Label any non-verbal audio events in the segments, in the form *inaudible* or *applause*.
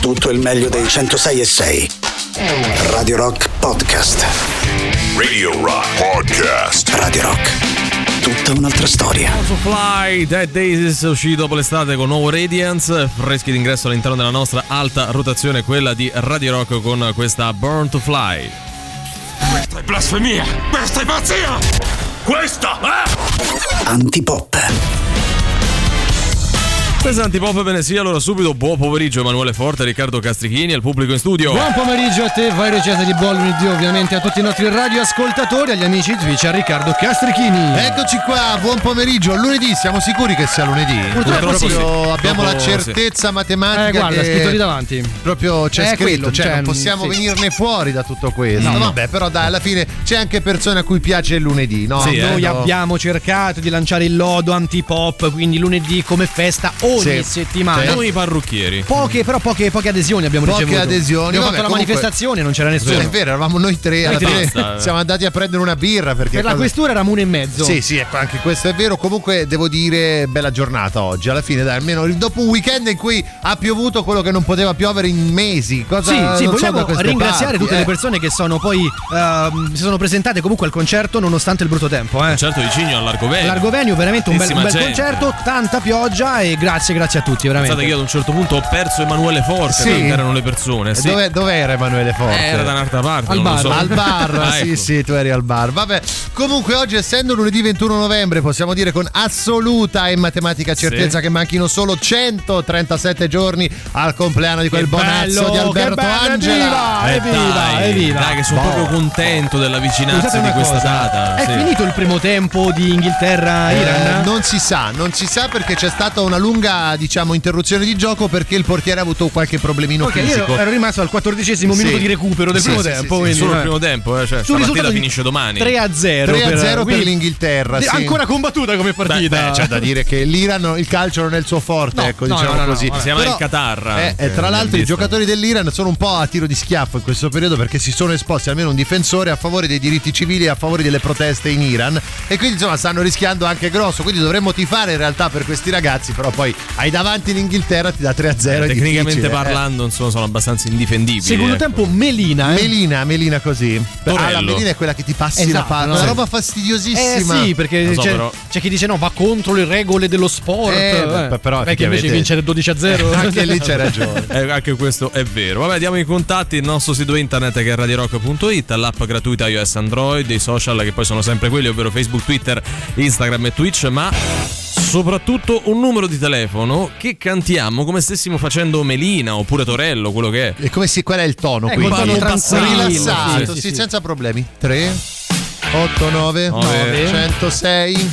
tutto il meglio dei 106 e 6. Radio Rock Podcast. Radio Rock Podcast. Radio Rock. Tutta un'altra storia. to Fly, Dead Days usciti dopo l'estate con nuovo Radiance, freschi d'ingresso all'interno della nostra alta rotazione, quella di Radio Rock con questa Burn to Fly. Questa è blasfemia! Questa è pazzia! Questa è... Antipop. Pesanti pop bene sì, allora subito buon pomeriggio Emanuele Forte, Riccardo Castrichini e il pubblico in studio. Buon pomeriggio a te, vai receta di buon lunedì ovviamente a tutti i nostri radioascoltatori, agli amici Twitch, a Riccardo Castrichini. Eccoci qua, buon pomeriggio. Lunedì, siamo sicuri che sia lunedì? Purtroppo sì. Proprio abbiamo Dopo- la certezza matematica Eh, guarda, che scritto lì davanti. proprio c'è È scritto, quello, cioè cioè, non possiamo sì. venirne fuori da tutto questo. No, no. Vabbè, però dai, alla fine c'è anche persone a cui piace il lunedì, no? Sì, eh. Noi No. abbiamo cercato di lanciare il lodo antipop, quindi lunedì come festa ogni Sì. settimana. Come i parrucchieri. Poche, però poche, poche adesioni abbiamo Poche ricevuto. adesioni, Abbiamo vabbè, fatto la comunque- manifestazione, non c'era nessuno. È vero, eravamo noi tre, Noi tre, basta. siamo andati a prendere una birra perché Per la cosa- questura eravamo uno e mezzo. Sì, sì, ecco, anche questo è vero. Comunque devo dire bella giornata oggi. Alla fine, dai, almeno dopo un weekend in cui ha piovuto quello che non poteva piovere in mesi. Cosa Sì, sì, so vogliamo queste ringraziare parti, tutte eh. le persone che sono poi ehm, si sono presentate comunque al concerto nonostante il brutto tempo, eh. Certo di Cigno all'argovenio. L'argovenio veramente un bel, un bel concerto, tanta pioggia e grazie, grazie a tutti, veramente. Pensate che io ad un certo punto ho perso Emanuele Forte, Sì. erano le persone. Sì. Dove, dove era Emanuele Forte? Eh, Era da un'altra parte. Al bar. so. Al bar, *laughs* Ah, sì, ecco. sì, tu eri al bar. Vabbè, comunque oggi essendo lunedì 21 novembre, possiamo dire con assoluta e matematica certezza Sì. che manchino solo 137 giorni al compleanno di quel Che bonazzo bello, di Alberto Angela. evviva! Eh, Evviva, dai, evviva. Dai, che sono Boh. proprio contento della vicinanza di questa cosa, data. È sì. finito il primo tempo di Inghilterra-Iran? Eh, non si sa, non si sa perché c'è stata una lunga, diciamo, interruzione di gioco perché il portiere ha avuto qualche problemino Ok, fisico. io ero rimasto al quattordicesimo Sì. minuto di recupero del Sì, primo sì, tempo. sì, sì, quindi, Solo il eh. primo tempo, eh, cioè, Sul la partita finisce domani. 3 a 0 3 a 0 per, quindi- l'Inghilterra. Sì. Ancora combattuta come partita. Beh, c'è da dire che l'Iran il calcio non è il suo forte, No, ecco, no, diciamo no, no, così. no, Si chiama Però, il Qatar. eh, anche, eh, tra l'altro i giocatori dell'Iran sono un po' a tiro di schiaffo in questo periodo perché si sono esposti almeno un difensore a favore dei diritti civili e a favore delle proteste in Iran e quindi insomma stanno rischiando anche grosso, quindi dovremmo tifare in realtà per questi ragazzi, però poi hai davanti l'Inghilterra ti dà 3-0 è Tecnicamente difficile, eh. parlando, insomma, sono abbastanza indifendibili. Secondo ecco. tempo Melina. eh. Melina, Melina così. Torello. Ah, la Melina è quella che ti passi la Esatto, palla, no? una roba Eh fastidiosissima. sì, perché so, c'è, però- c'è chi dice no, va contro le regole dello sport. Eh, beh, però Beh, che invece effettivamente- vincere 12 a 0. *laughs* Anche lì c'è ragione. *laughs* Eh, anche questo è vero. Vabbè, diamo i contatti. Il nostro sito internet che è radirock.it, l'app gratuita iOS Android, i social che poi sono sempre quelli, ovvero Facebook, Twitter, Instagram e Twitch, ma soprattutto un numero di telefono che cantiamo come stessimo facendo Melina oppure Torello, quello che è. E come si, qual è il tono? Eh, quindi? quel tono tranquillo, rilassato, sì, sì, sì, senza problemi. 3 8 9 Nove. 106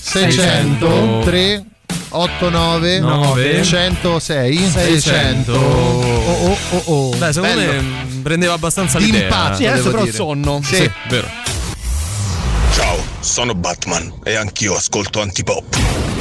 600 3 8 9 Nove. 106 600. 600 Oh oh oh oh. Dai, secondo Bello. me prendeva abbastanza l'idea. impatto. Sì, adesso però dire. sonno. Sì. Sì, vero. Sono Batman e anch'io ascolto antipop.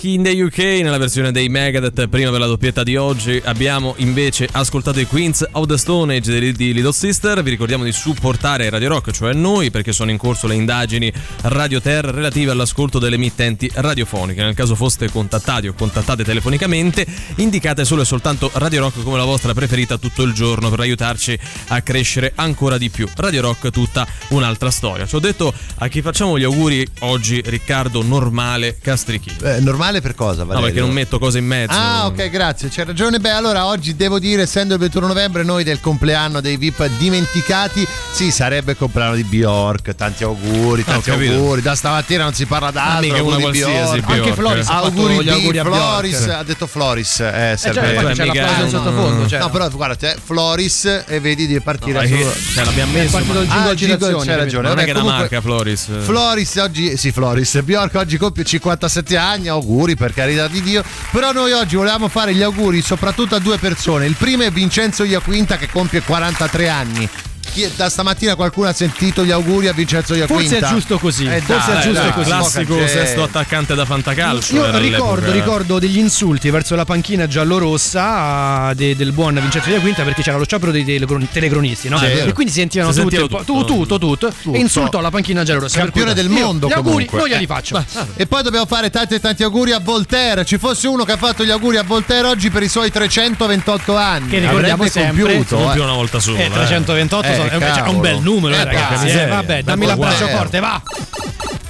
Lucky in the UK nella versione dei Megadeth prima per la doppietta di oggi. Abbiamo invece ascoltato i Queens of the Stone Age di Little Sister. Vi ricordiamo di supportare Radio Rock cioè noi perché sono in corso le indagini Radio Terra relative all'ascolto delle emittenti radiofoniche. Nel caso foste contattati o contattate telefonicamente indicate solo e soltanto Radio Rock come la vostra preferita tutto il giorno per aiutarci a crescere ancora di più. Radio Rock tutta un'altra storia. Ci ho detto a chi facciamo gli auguri oggi Riccardo Normale Castrichini. Eh, normale per cosa, No, Valerio? perché non metto cose in mezzo. Ah, ok, grazie, c'è ragione. Beh, allora oggi devo dire, essendo il 21 novembre, noi del compleanno dei VIP dimenticati, sì, sarebbe il compleanno di Bjork. Tanti auguri, Ah, tanti capito. auguri. Da stamattina non si parla d'altro. mica una qualsiasi Bjork. Bjork. Anche Floris ha fatto Auguri, gli auguri a Floris, Bjork. ha detto Floris, eh, Eh, serve. cioè, infatti c'è mica in un- sottofondo. Cioè. No, però guarda, c'è Floris e vedi di partire Perché, solo- cioè, l'abbiamo è messo. partito ma- il Ah, jingle il jingle, c'hai ragione. non è che è una marca, Floris. Floris oggi, sì Floris, Bjork oggi compie 57 anni, auguri per carità di Dio, però noi oggi volevamo fare gli auguri soprattutto a due persone, il primo è Vincenzo Iaquinta che compie 43 anni. Chi- Da stamattina qualcuno ha sentito gli auguri a Vincenzo Iaquinta? Forse è giusto così. Eh, Forse dai, è giusto dai, così. Classico gente. sesto attaccante da fantacalcio. Io era ricordo, ricordo degli insulti verso la panchina giallorossa ah, de- del buon Vincenzo Di Quinta perché c'era lo sciopero dei telecronisti, no? Sì. E quindi si sentivano Si tutti sentiva un po'- tu- tutto. tutto, tutto, e insultò la panchina giallorossa. Campione del io mondo, Gli auguri comunque. non glieli Eh, faccio. E poi dobbiamo fare tanti e tanti auguri a Voltaire. Ci fosse uno che ha fatto gli auguri a Voltaire oggi per i suoi 328 anni. Che ricordiamo Avrebbe sempre, compiuto. Non eh. più una volta sola. Eh, 328 Eh, sono- è un- cioè, è un bel numero, eh, Eh, ragazzi. dai, eh, sì. vabbè, dammi l'abbraccio Voltaire. forte, va.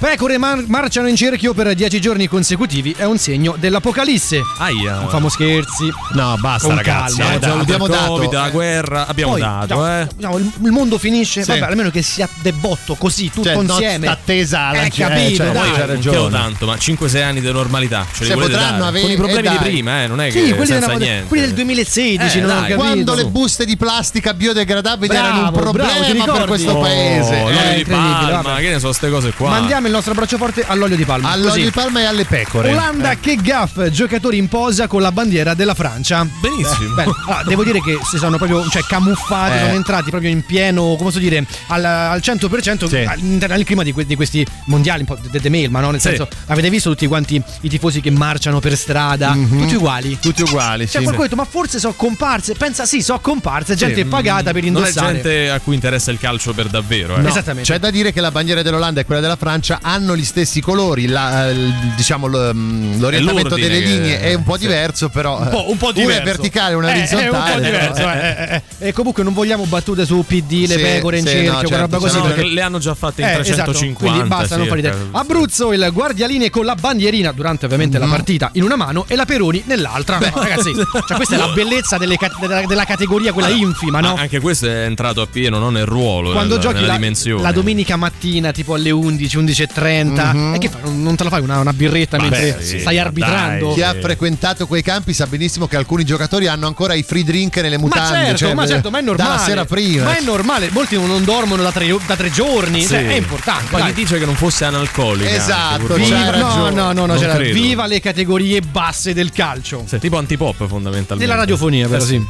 Pecore mar- marciano in cerchio per 10 giorni consecutivi è un segno dell'apocalisse. Aia. Non famo scherzi. No, basta Con ragazzi. calma, eh, eh, dai, Già abbiamo dato Covid, la eh. guerra, abbiamo Poi, dato, no, eh. no, il, il mondo finisce, Sì. vabbè, almeno che sia debotto così, tutto Cioè, insieme. attesa alla Eh, capito, cioè, dai. ragione. tanto, ma 5-6 anni di normalità. Ce li volete potranno dare? avere- Con i problemi eh, di dai. prima, eh, non è che Sì, quelli, senza della- niente. quelli del 2016, Eh, non ho dai, capito. Quando le buste di plastica biodegradabili erano un bravo, ti problema per ricordi? questo Oh, paese. l'olio eh. di palma, vabbè. che ne so, queste cose qua. Mandiamo il nostro braccio forte all'olio di palma. All'olio Così. di palma e alle pecore. Olanda che gaff, giocatori in posa con la bandiera della Francia. Benissimo. Bene, allora, devo dire che si sono proprio cioè, camuffati, Eh. sono entrati proprio in pieno, come posso dire, al, al 100% Sì. all'interno del clima di, que- di questi mondiali, un po' de, de mail, ma no? Nel Sì. senso, avete visto tutti quanti i tifosi che marciano per strada, tutti uguali. Tutti uguali, Cioè, sì. qualcuno ha detto, ma forse sono comparse. Pensa, sì, sono comparse, gente Sì, pagata per Non è indossare. Gente a cui interessa il calcio per davvero, eh. No, Esattamente. C'è da dire che la bandiera dell'Olanda e quella della Francia hanno gli stessi colori, la- eh, diciamo mm, l'orientamento delle che- linee è un po' sì. diverso, però un po', un po' una diverso. è verticale, una è Eh, orizzontale. È un po' diverso. però- eh, eh, eh. E comunque non vogliamo battute su PD, le Sì, pecore in sì, cerchio, no, quella certo, roba così. No, perché- che le hanno già fatte in Eh, 350. esatto, quindi basta non fare circa. Abruzzo il guardialine con la bandierina durante ovviamente Mm-hmm. la partita in una mano e la Peroni nell'altra. No, ragazzi, cioè questa è la bellezza delle della, della categoria quella infima, no? Anche questo è entrato a pieno, non nel ruolo, Quando nella, giochi nella la, dimensione. la domenica mattina tipo alle 11, 11.30 e che fai? Non, non te la fai una, una birretta mentre sì, stai ma arbitrando? Chi ha frequentato quei campi sa benissimo che alcuni giocatori hanno ancora i free drink nelle Ma mutande. certo, cioè, ma certo, ma è normale. Dalla sera prima. Ma è normale, molti non dormono da tre, da tre giorni, Sì. cioè, è importante. Ma dai. chi dice che non fosse analcolica? Esatto, Viva, no, no, no, no, c'era- viva le categorie basse del calcio. Sì, tipo antipop fondamentalmente. Della radiofonia, però Eh, sì.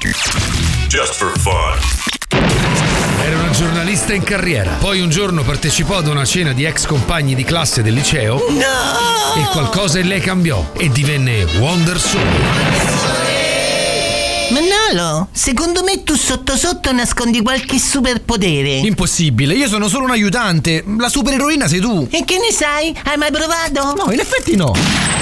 Just for fun. Giornalista in carriera. Poi un giorno partecipò ad una cena di ex compagni di classe del liceo. E qualcosa in lei cambiò e divenne Wonder Soul. Manolo, secondo me tu sotto sotto nascondi qualche superpotere. Impossibile, io sono solo un aiutante. La supereroina sei tu. E che ne sai? Hai mai provato? No, in effetti no.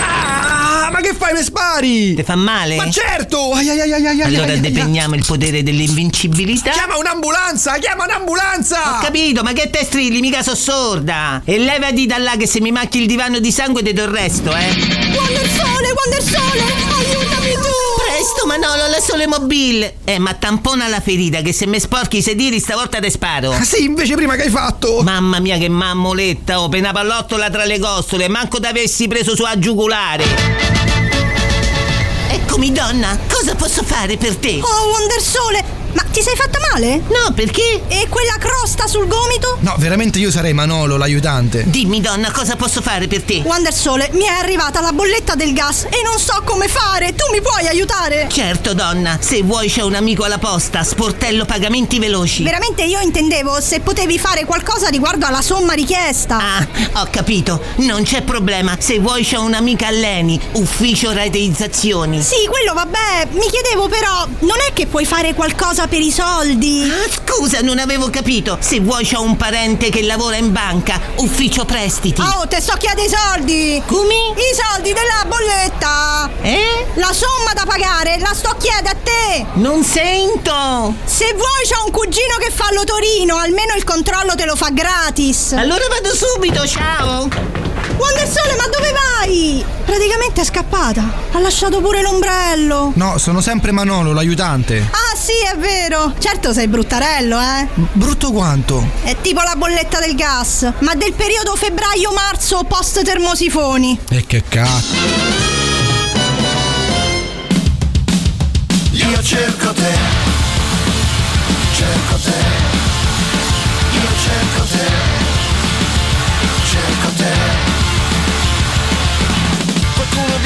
Ah, ma che fai? Mi spari! Ti fa male? Ma certo! Ai, ai, ai, ai, ai, Allora ai, ai, ai. depegniamo il potere dell'invincibilità. Chiama un'ambulanza! Chiama un'ambulanza! Ho capito, ma che te strilli? Mica so sorda. E levati da là che se mi macchi il divano di sangue ti do il resto, eh. Wonder Sole, Wonder Sole, aiutami tu! Presto, Manolo, la sole mobile. Eh, ma tampona la ferita che se mi sporchi i sedili stavolta te sparo. Ah, sì, invece prima che hai fatto? Mamma mia che mammoletta, oh, pena pallottola tra le costole, manco t'avessi preso su a giugulare. Eccomi donna, cosa posso fare per te? Oh, Wonder Sole, ma ti sei fatta male? No, perché? E quella crosta sul gomito? No, veramente io sarei Manolo, l'aiutante. Dimmi, donna, cosa posso fare per te? Wonder Sole, mi è arrivata la bolletta del gas e non so come fare. Tu mi puoi aiutare? Certo, donna, se vuoi c'è un amico alla posta, sportello pagamenti veloci. Veramente io intendevo se potevi fare qualcosa riguardo alla somma richiesta. Ah, ho capito, non c'è problema. Se vuoi c'è un'amica all'Eni, ufficio rateizzazioni. Sì, quello vabbè. Mi chiedevo però, non è che puoi fare qualcosa per i soldi? Ah, scusa, non avevo capito. Se vuoi c'ho un parente che lavora in banca, ufficio prestiti. Oh, te sto chiedendo i soldi! Come? I soldi della bolletta! Eh? La somma da pagare la sto chiedendo a te! Non sento! Se vuoi c'ho un cugino che fa l'otorino, almeno il controllo te lo fa gratis! Allora vado subito, ciao! Wonder Sole, ma dove vai? Praticamente è scappata. Ha lasciato pure l'ombrello. No, sono sempre Manolo, l'aiutante. Ah, sì, è vero. Certo sei bruttarello, eh. Brutto quanto? È tipo la bolletta del gas, ma del periodo febbraio-marzo post termosifoni. E che cazzo. Io cerco te, cerco te, io cerco te,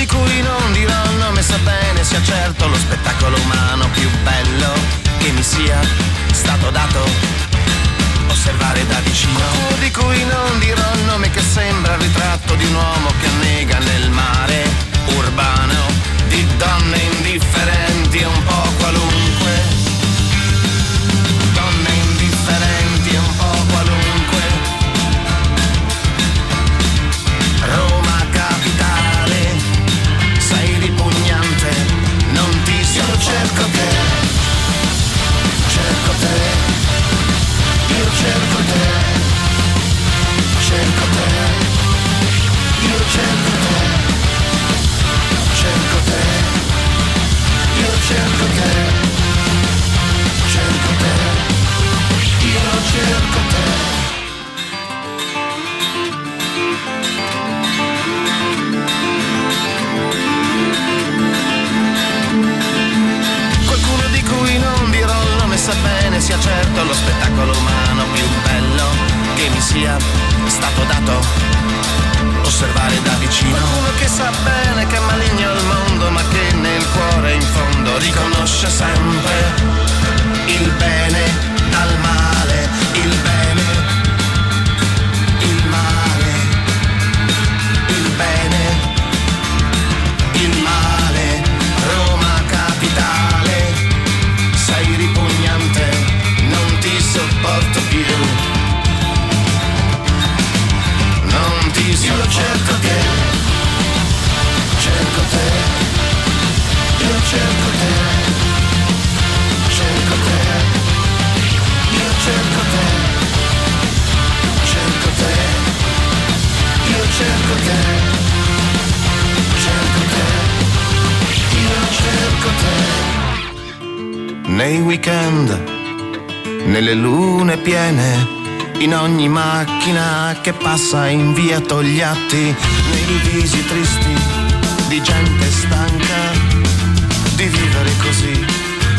di cui non dirò il nome sa bene sia certo lo spettacolo umano più bello che mi sia stato dato osservare da vicino. Di cui non dirò il nome che sembra il ritratto di un uomo che annega nel mare urbano di donne indifferenti un po' cerco te, cerco te, io cerco te. Qualcuno di cui non dirò il nome sa bene sia certo lo spettacolo umano più bello che mi sia stato dato osservare da vicino. Qualcuno che sa bene che è maligno il mondo ma che nel cuore in fondo riconosce sempre. Il bene dal male, Nei weekend, nelle lune piene, in ogni macchina che passa in via Togliatti, nei visi tristi di gente stanca di vivere così,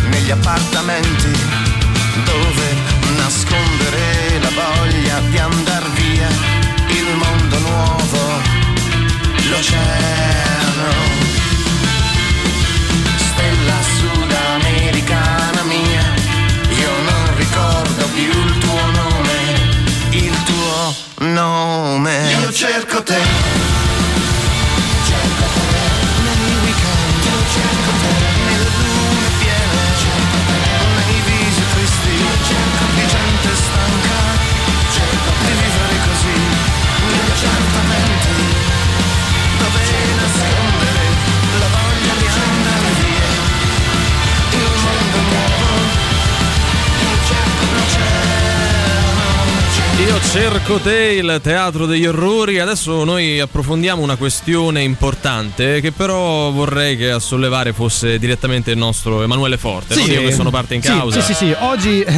negli appartamenti dove nascondere la voglia di andar via, il mondo nuovo, l'oceano. stella cerco te. Cerco te, il teatro degli orrori. Adesso noi approfondiamo una questione importante che però vorrei che a sollevare fosse direttamente il nostro Emanuele Forte, non io che sono parte in Sì, causa. Sì, sì, sì, oggi. *laughs*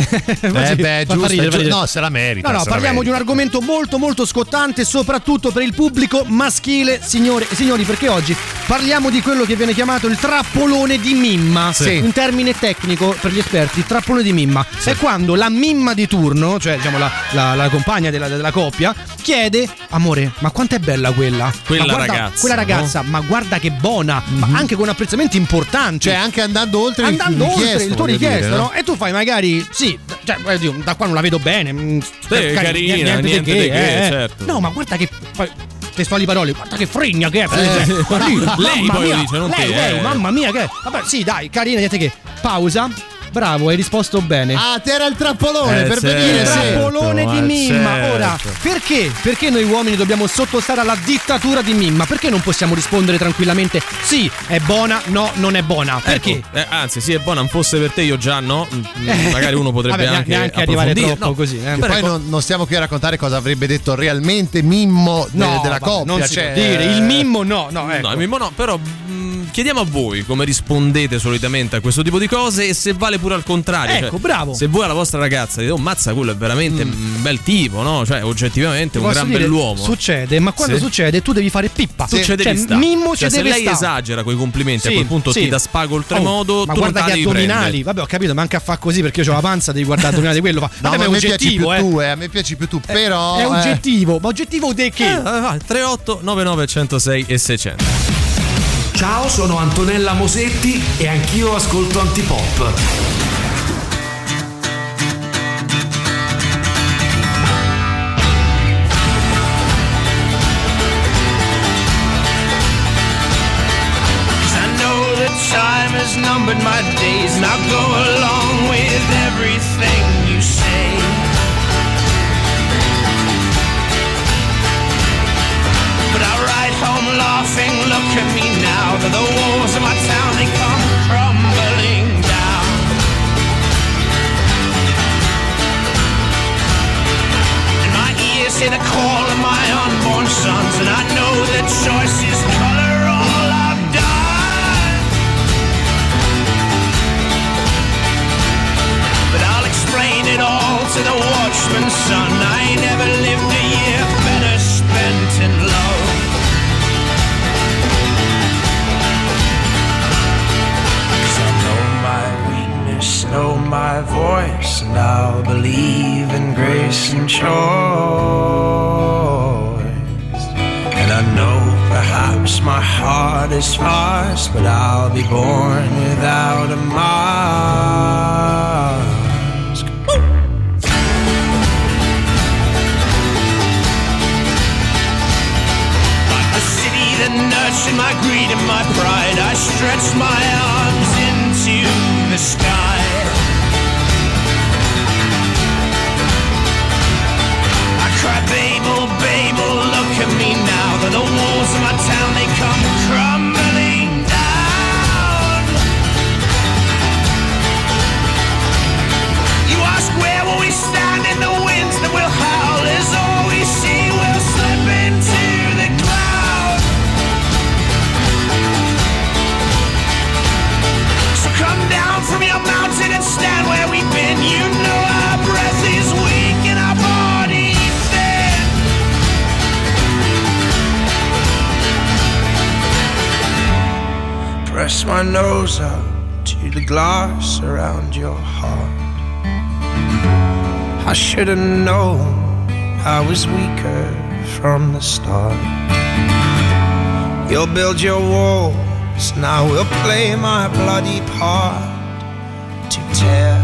Eh beh, giusto, ridere, fa giu- ridere. no, se la merita. No, no, parliamo di merita. un argomento molto molto scottante, soprattutto per il pubblico maschile, signore e signori, perché oggi parliamo di quello che viene chiamato il trappolone di mimma. Sì. Un termine tecnico per gli esperti, trappolone di mimma. È quando la mimma di turno, cioè diciamo la, la- la compagna della, della coppia, chiede: Amore, ma quanto è bella quella? Quella Ma guarda- ragazza, Quella ragazza, ma guarda che buona, ma anche con apprezzamenti importanti. Cioè, anche andando oltre il- andando oltre richiesto, il tuo richiesto, dire, no? no? E tu fai magari, sì, cioè, dire, da qua non la vedo bene. mm, cari- carina, niente di che, certo. No, ma guarda che. Testuali parole, guarda che fregna che è. Eh. Carina, Lei mamma poi lo mia, dice, non lei, te, lei, eh. mamma mia che è. Vabbè, sì, dai, carina, niente che. Pausa. Bravo, hai risposto bene. Ah, te era il trappolone Eh, per certo. venire. Il trappolone di eh, Mimma. certo. Ora, perché? Perché noi uomini dobbiamo sottostare alla dittatura di Mimma? Perché non possiamo rispondere tranquillamente sì, è buona, no, non è buona? Perché? Ecco, eh, anzi, sì, è buona, non fosse per te io già no. Mm, Eh. Magari uno potrebbe Vabbè, anche, neanche arrivare approfondire. troppo No, così, eh. Però poi ecco- non, non stiamo qui a raccontare cosa avrebbe detto realmente Mimmo de- No, della vabbè, coppia. non si cioè, può dire. Il mimmo no, no, ecco. No, il mimmo no, però mm, chiediamo a voi come rispondete solitamente a questo tipo di cose e se vale pure al contrario. Ecco, Cioè, bravo. Se voi alla vostra ragazza dite, oh mazza, quello è veramente un bel tipo, no? Cioè, oggettivamente un Posso gran dire, bell'uomo. Succede, ma quando Sì. succede tu devi fare pippa. Tu ci cioè. Mimmo Cioè, ci se lei sta. esagera quei complimenti, a Sì, quel punto sì. ti dà spago oltremodo, Oh, ma tu guarda che addominali. prendere. Vabbè, ho capito, manca a fa così perché io ho la panza, devi guardare addominali di quello. Fa. No, Vabbè, ma è a me piaci più oggettivo, eh. tu, eh. A me piaci più tu, però. È eh. oggettivo, ma oggettivo de che? Eh, vai, 38 99 106 e 600. Ciao, sono Antonella Mosetti e anch'io ascolto Antipop. Time has numbered my days and I'll go along with everything the walls of my town they come crumbling down. And my ears hear the call of my unborn sons, and I know is color all I've done. But I'll explain it all to the watchman's son. My voice, and I'll believe in grace and choice. And I know perhaps my heart is fast, but I'll be born without a mask. That nurtured my greed and my pride, I stretched my arms into the sky. Press my nose up to the glass around your heart. I should have known I was weaker from the start. You'll build your walls, now we'll play my bloody part to tear,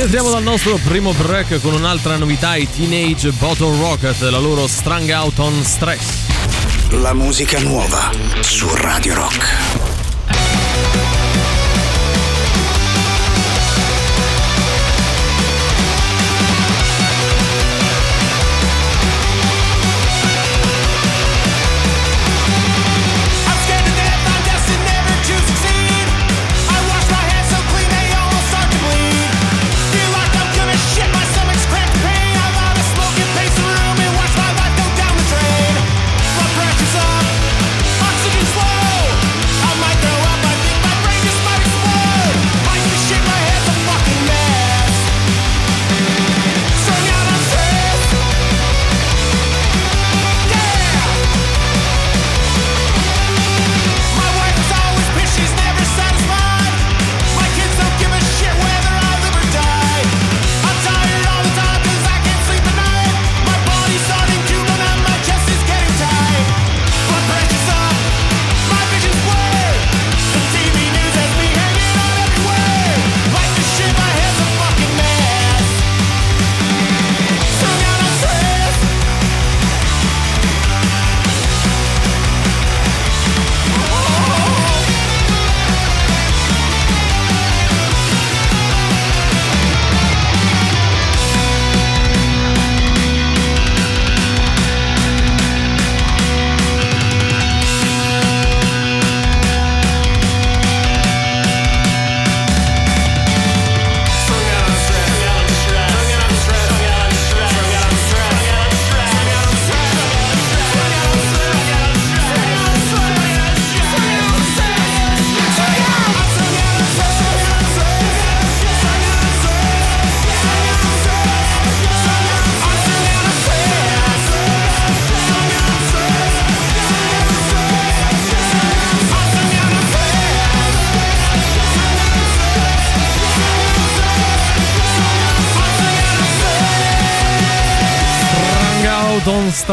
Torniamo dal nostro primo break con un'altra novità, i Teenage Bottle Rocket, la loro Strung Out on Stress. La musica nuova su Radio Rock.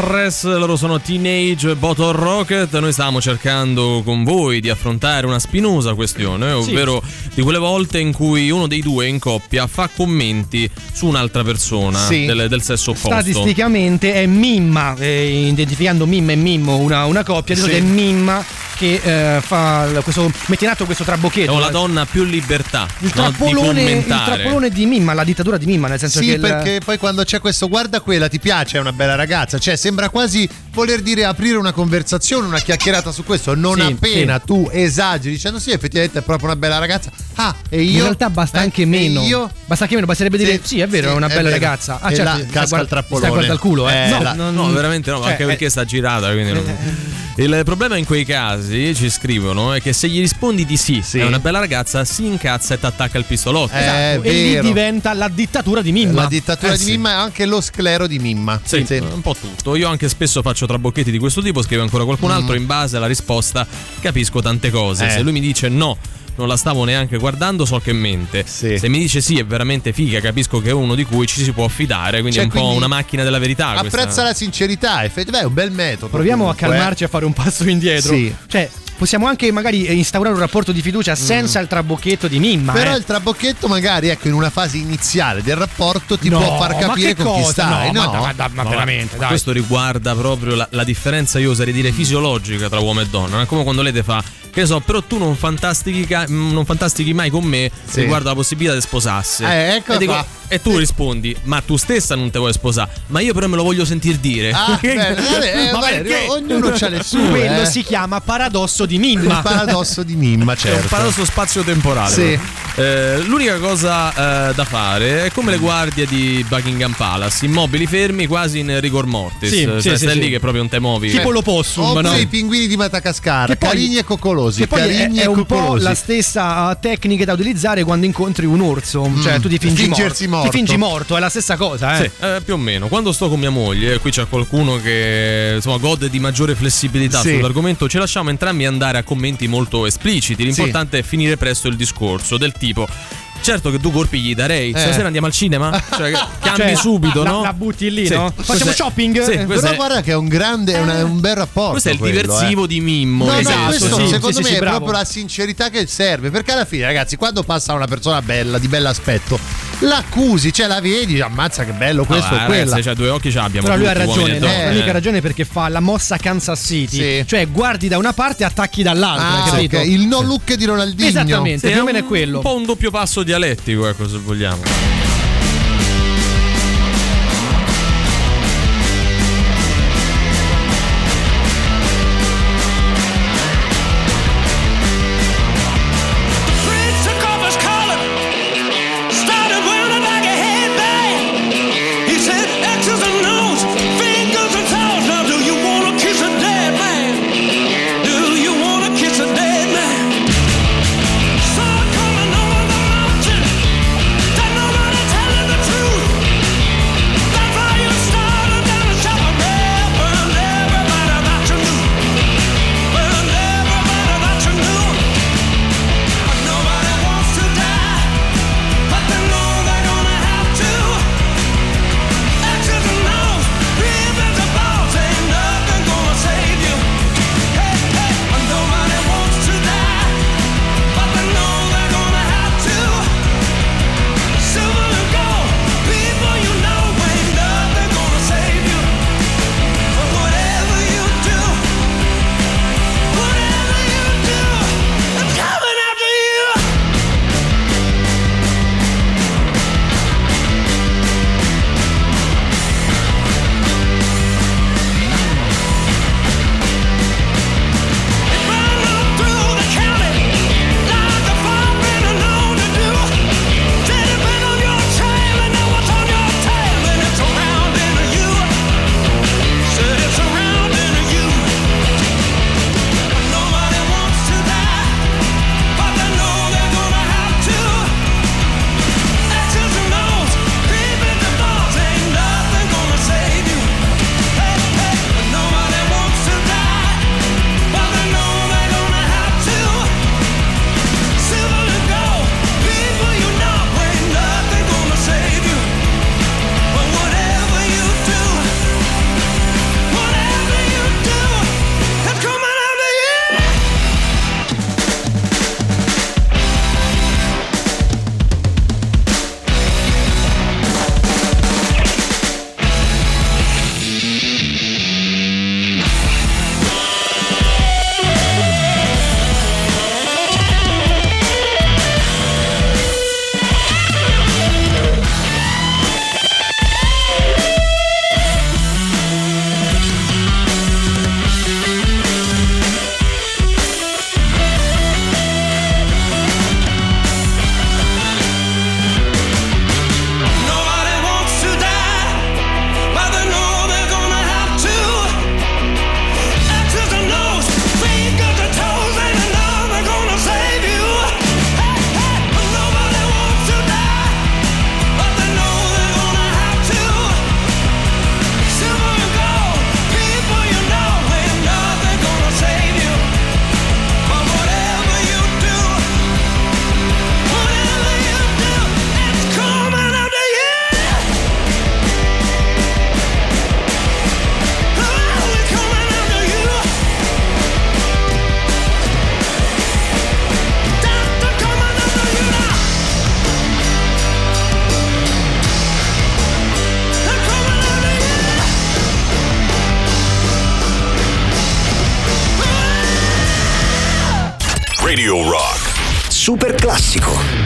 Stress, loro sono Teenage Bottle Rocket. Noi stavamo cercando con voi di affrontare una spinosa questione, ovvero di quelle volte in cui uno dei due in coppia fa commenti su un'altra persona Sì. del, del sesso opposto. Statisticamente è Mimma, eh, identificando Mimma e Mimmo una, una coppia, di Sì. è Mimma che eh, fa questo, mette in atto questo trabocchetto. Siamo la donna ha più libertà il no, di trappolone, il commentare. trappolone di Mimma, la dittatura di Mimma, nel senso Sì, che il- perché poi quando c'è questo guarda quella ti piace, è una bella ragazza, cioè sembra quasi voler dire aprire una conversazione, una chiacchierata su questo, non Sì, appena tu esageri dicendo sì, effettivamente è proprio una bella ragazza. Ah, e io in realtà basta Eh, anche meno. Io Basta anche meno, basterebbe dire sì, è vero, è una bella ragazza. Ah, e certo, casca guarda- il trappolone. sta guarda il culo, eh. Eh, no, la- non- No, veramente no, cioè, anche perché sta girata. Quindi non- *laughs* Il problema in quei casi, ci scrivono, è che se gli rispondi di sì, Sì. è una bella ragazza, si incazza e ti attacca il pistolotto. Eh, esatto, e lì diventa la dittatura di Mimma. La dittatura Eh, di sì. Mimma e anche lo sclero di Mimma. Sì, un po' tutto. Io anche spesso faccio trabocchetti di questo tipo, scrive ancora qualcun altro, in base alla risposta capisco tante cose. Mm. Eh. Se lui mi dice no, non la stavo neanche guardando, so che mente. Sì. Se mi dice sì, è veramente figa, capisco che è uno di cui ci si può affidare, quindi Cioè, è un po' quindi una macchina della verità. Apprezza questa. la sincerità, effettivamente è un bel metodo. Proviamo comunque, a calmarci a fare un passo indietro. Sì. Cioè, possiamo anche magari eh, instaurare un rapporto di fiducia senza il trabocchetto di Mimma. Però eh. il trabocchetto magari ecco in una fase iniziale del rapporto ti No, può far ma capire con chi cosa? stai, No, no? ma- ma- ma No, veramente, ma dai. Questo riguarda proprio la, la differenza, io oserei dire fisiologica tra uomo e donna. Non è come quando lei te fa, che ne so, però tu non fantastichi, mm, non fantastichi mai con me Sì. riguardo la possibilità di sposarsi. Eh, ecco e, dico- e tu rispondi, ma tu stessa non te vuoi sposare, ma io però me lo voglio sentir dire. Ah, *laughs* vabbè, eh, Ma vabbè, perché? ognuno ha le sue. Quello eh. si chiama paradosso di il Mimma. paradosso di Mimma, *laughs* È certo. un paradosso spazio-temporale. Sì. Eh, l'unica cosa eh, da fare è come le guardie di Buckingham Palace, immobili fermi quasi in rigor mortis. Sì, cioè, sì, sì, stai sì. lì che proprio non te muovi. Tipo l'opossum, Oppure no? i pinguini di Madagascar, Che poi- carini e coccolosi. Che poi è, è un po' la stessa tecnica da utilizzare quando incontri un orso. Cioè, tu ti fingi Fingersi morto. morto. Ti fingi morto, è la stessa cosa, eh. Sì, eh, più o meno. Quando sto con mia moglie, qui c'è qualcuno che insomma, gode di maggiore flessibilità Sì. sull'argomento, ci lasciamo entrambi andare a commenti molto espliciti. L'importante è finire presto il discorso, del tipo. Certo che tu colpi gli darei. Eh. Stasera andiamo al cinema? *laughs* Cioè, che cambi Cioè, subito, la- no? la butti lì, Sì. no? Facciamo shopping? Sì, Eh, questo Però è- guarda che è un grande, è una- è un bel rapporto. questo è il quello, diversivo eh. di Mimmo. No, no, esatto, questo sì. secondo sì, me sì, è bravo. proprio la sincerità che serve. Perché alla fine, ragazzi, quando passa una persona bella, di bell'aspetto, l'accusi, cioè la vedi, ammazza che bello questo Vabbè, o quella. ragazzi, cioè, due occhi ce l'abbiamo. Però lui ha ragione, e no? donne, L'unica eh. ragione è perché fa la mossa Kansas City. Sì. Cioè, guardi da una parte e attacchi dall'altra, Ah, capito? il no look di Ronaldinho. Esattamente, più o meno è quello. Un po' un doppio passo dialettico, ecco, se vogliamo. Super classico.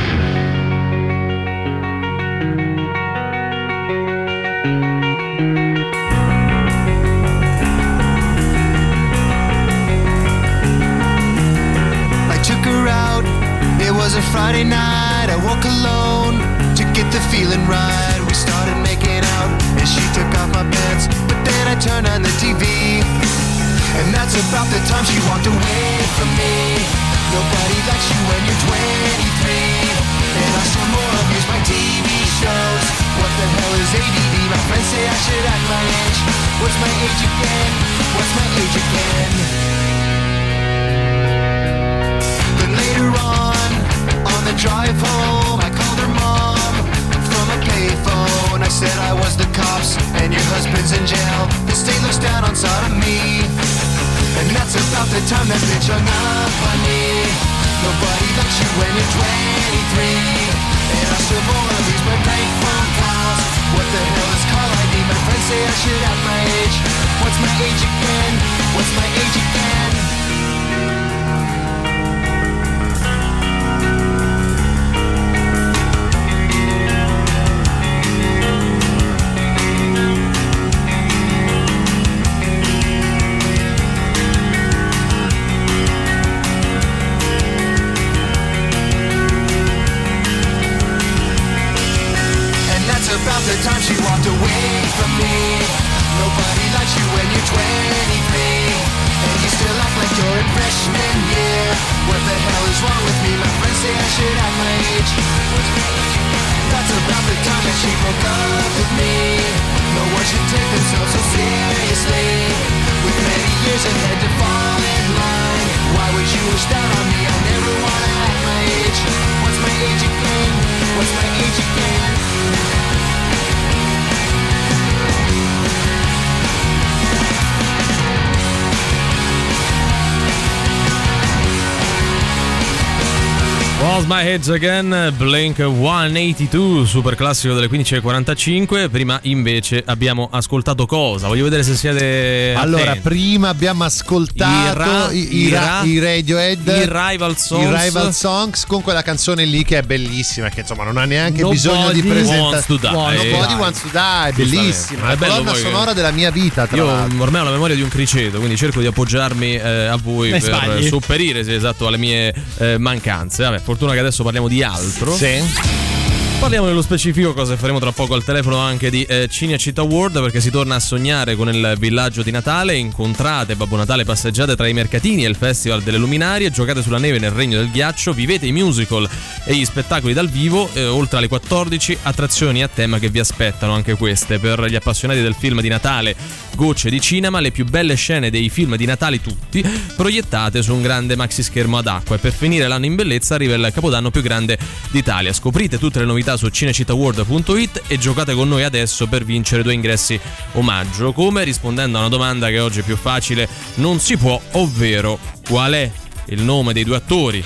Heads Again, Blink 182, super classico delle 15.45. Prima invece abbiamo ascoltato cosa? Voglio vedere se siete. Allora, attenti. prima abbiamo ascoltato I Ra- i, i i Ra- Ra- i Radiohead, i Rival Songs. i Rival Songs con quella canzone lì che è bellissima, che insomma non ha neanche Nobody bisogno di Wants presentare. to Die. Nobody Wants to Die, è bellissima. È La colonna poi che- sonora della mia vita, tra Io l'altro. ormai ho la memoria di un criceto, quindi cerco di appoggiarmi eh, a voi Ne per sbagli. sopperire sì, esatto, alle mie eh, mancanze. Vabbè, fortuna che adesso parliamo di altro. Sì. Parliamo nello specifico, cosa faremo tra poco al telefono anche di eh, Cinecittà World perché si torna a sognare con il villaggio di Natale, incontrate Babbo Natale, passeggiate tra i mercatini e il Festival delle Luminarie, giocate sulla neve nel Regno del Ghiaccio, vivete i musical e gli spettacoli dal vivo, eh, oltre alle 14 attrazioni a tema che vi aspettano anche queste per gli appassionati del film di Natale, gocce di cinema, le più belle scene dei film di Natale tutti, proiettate su un grande maxi schermo ad acqua e per finire l'anno in bellezza arriva il capodanno più grande d'Italia. Scoprite tutte le novità su cinecittàworld.it e giocate con noi adesso per vincere due ingressi omaggio. Come? Rispondendo a una domanda che oggi è più facile non si può, ovvero qual è il nome dei due attori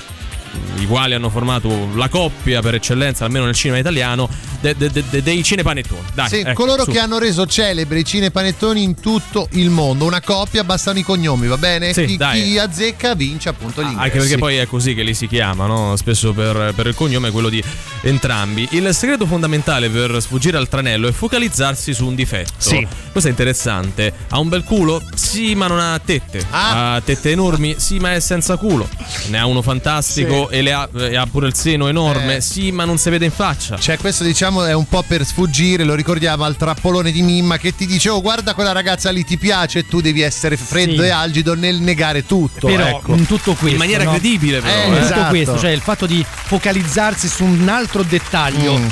i quali hanno formato la coppia per eccellenza, almeno nel cinema italiano, de- de- de- de- dei cinepanettoni. Dai, Sì, ecco, coloro su. che hanno reso celebre i cinepanettoni in tutto il mondo. Una coppia, bastano i cognomi, va bene? Sì, chi, dai. chi azzecca vince appunto gli ingressi. Anche perché poi è così che li si chiama, no? spesso per, per il cognome è quello di entrambi. Il segreto fondamentale per sfuggire al tranello è focalizzarsi su un difetto. Sì. Questo è interessante. Ha un bel culo? Sì, ma non ha tette. Ah. Ha tette enormi? Sì, ma è senza culo. Ne ha uno fantastico e, le ha, e ha pure il seno enorme? Eh. Sì, ma non si vede in faccia. Cioè, questo diciamo è un po' per sfuggire, lo ricordiamo al trappolone di Mimma che ti dice: Oh, guarda quella ragazza lì, ti piace, e tu devi essere freddo Sì. e algido nel negare tutto. Però ecco. in tutto questo in maniera no? credibile, però. Eh, eh. In tutto Esatto. questo, cioè il fatto di focalizzarsi su un altro dettaglio. Mm.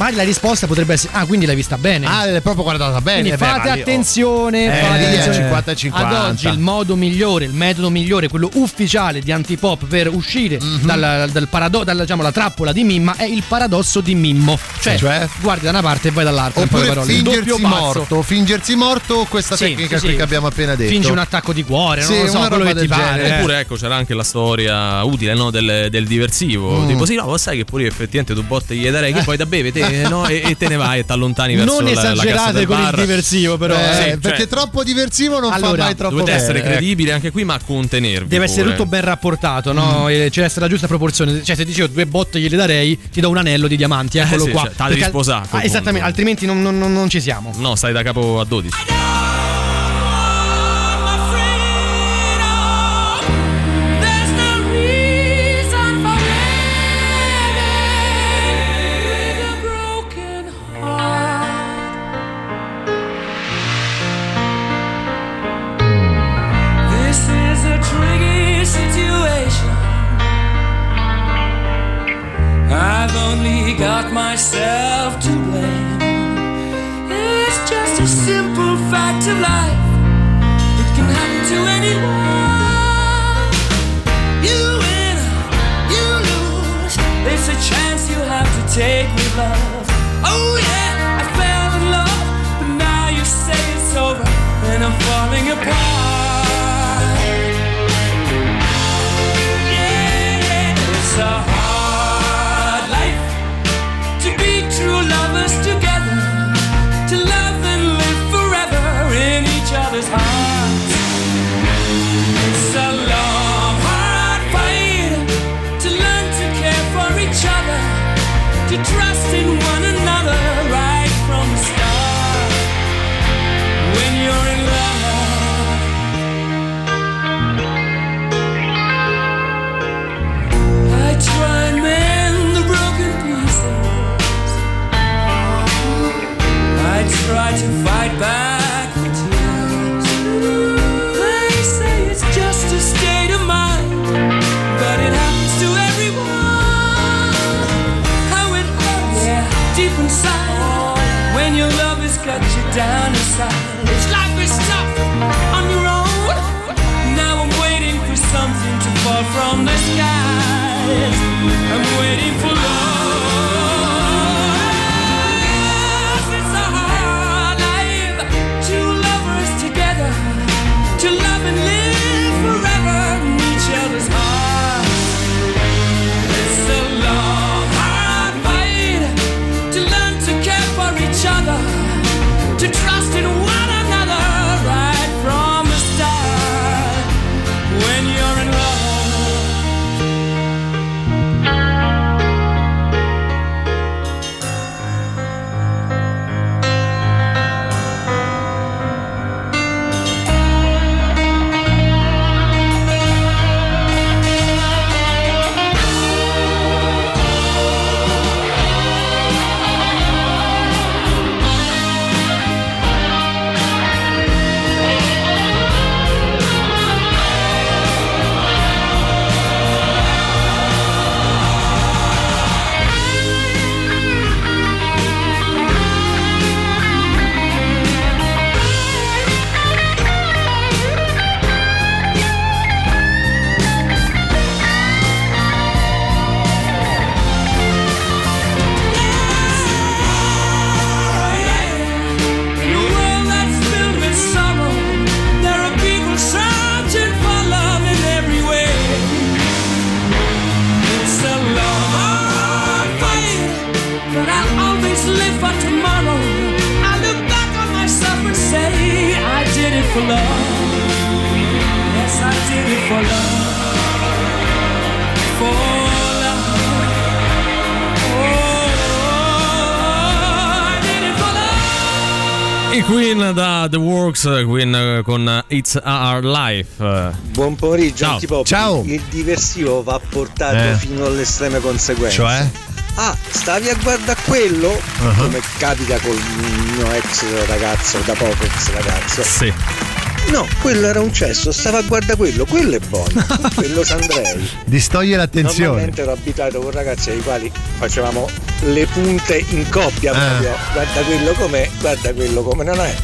Magari la risposta potrebbe essere: Ah, quindi l'hai vista bene. Ah, l'hai proprio guardata bene. Quindi eh beh, fate ma oh. attenzione, Eh, fate è attenzione. 50 e 50. Ad oggi il modo migliore, il metodo migliore, quello ufficiale di antipop per uscire Mhm. dal, dal parado- dalla diciamo, la trappola di Mimma è il paradosso di Mimmo. Cioè, Cioè? guardi da una parte e vai dall'altra. in Oppure doppio fingersi morto, fingersi morto, questa Sì, tecnica sì, qui sì. che abbiamo appena detto. Fingi un attacco di cuore, Sì, non lo so, quello che ti pare. eh. Eppure ecco c'era anche la storia utile no, del, del diversivo. Mm. Tipo sì, no, ma sai che pure io effettivamente tu botte gli darei che poi da beve te, *laughs* no, e, e te ne vai e ti allontani verso Non la, la esagerate del con il bar. diversivo, però. Eh, Sì, perché cioè- troppo diversivo non fa Allora, mai troppo Dovete bene. essere ecco. credibili anche qui, ma contenervi. Deve essere pure. tutto ben rapportato, no? Mm. E C'è deve essere la giusta proporzione. Cioè, se dicevo due botte gliele darei, ti do un anello di diamanti, eccolo Eh sì, qua. cioè, te la devi Perché al- sposare, a quel Ah, esattamente, altrimenti non, non- non- non ci siamo. No, stai da capo a 12. Got myself to blame. It's just a simple fact of life. It can happen to anyone. You win, you lose. It's a chance you have to take with love. Oh yeah, I fell in love, but now you say it's over and I'm falling apart. Love you down inside. It's life is tough on your own. Now I'm waiting for something to fall from the skies. I'm waiting for for love. Yes, I did it for love. For love. Oh, I did it for love. I Queen da The Works, Queen con It's Our Life. Buon pomeriggio, Ciao. Antipop. Ciao. Il diversivo va portato Eh. fino alle estreme conseguenze. Cioè? Ah, stavi a guardare quello? Uh-huh. Come capita col mio ex ragazzo, da poco ex ragazzo. Sì. No, quello era un cesso, stava a guardare quello, quello è buono. *laughs* quello Sandrei. Distoglie l'attenzione. Normalmente ero abituato con ragazzi ai quali facevamo le punte in coppia Ah. proprio. Guarda quello com'è, guarda quello come non è.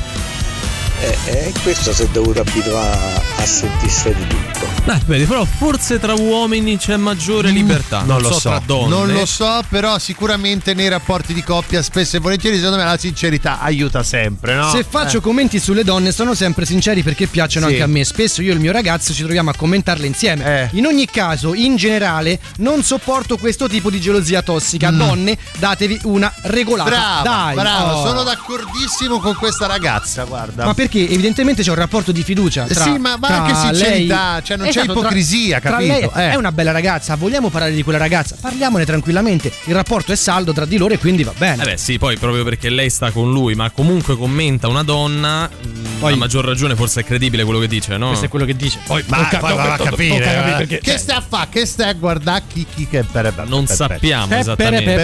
E eh, questo si è dovuto abituare a sentirsi di tutto. Eh, vedi, però forse tra uomini c'è maggiore libertà. Non lo so, so, tra donne. non lo so, però sicuramente nei rapporti di coppia spesso e volentieri secondo me la sincerità aiuta sempre, no? Se faccio Eh. commenti sulle donne sono sempre sinceri perché piacciono Sì. anche a me. Spesso io e il mio ragazzo ci troviamo a commentarle insieme. Eh. In ogni caso, in generale, non sopporto questo tipo di gelosia tossica. Donne, datevi una regolata. Mm. Brava, Dai, brava, oh. sono d'accordissimo con questa ragazza, guarda. Ma perché evidentemente c'è un rapporto di fiducia tra Sì, ma- ma tra anche sincerità, lei- cioè non c'è Esatto, tra- ipocrisia, tra capito? lei Eh. è una bella ragazza, vogliamo parlare di quella ragazza? Parliamone tranquillamente. Il rapporto è saldo tra di loro e quindi va bene. Eh beh sì, poi proprio perché lei sta con lui, ma comunque commenta una donna, poi, a maggior ragione forse è credibile quello che dice, no? Questo è quello che dice. Poi Ma tocca- poi tocca- va a capire, tocca capire eh. perché- che stai a fare? Che stai a guardare chi chi che per Non sappiamo esattamente.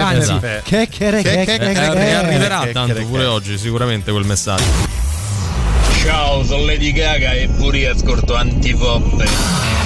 anzi, Esatto. che che che che che Eh, che- arri- arriverà che- tanto che- pure oggi sicuramente quel messaggio. Ciao, sono Lady Gaga e pure io ascolto Antipop.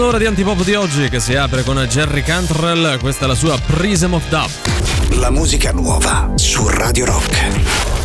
Seconda di antipop di oggi che si apre con Jerry Cantrell, questa è la sua Prism of Doubt. La musica nuova su Radio Rock.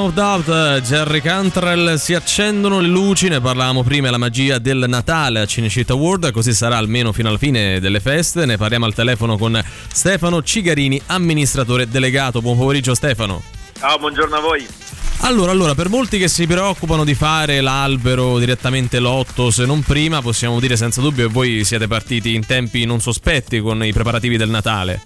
Of Doubt, Jerry Cantrell, si accendono le luci, ne parlavamo prima, la magia del Natale a Cinecittà World, così sarà almeno fino alla fine delle feste, ne parliamo al telefono con Stefano Cigarini, amministratore delegato. Buon pomeriggio Stefano. Ciao, buongiorno a voi. Allora, allora, per molti che si preoccupano di fare l'albero direttamente l'8, se non prima, possiamo dire senza dubbio che voi siete partiti in tempi non sospetti con i preparativi del Natale.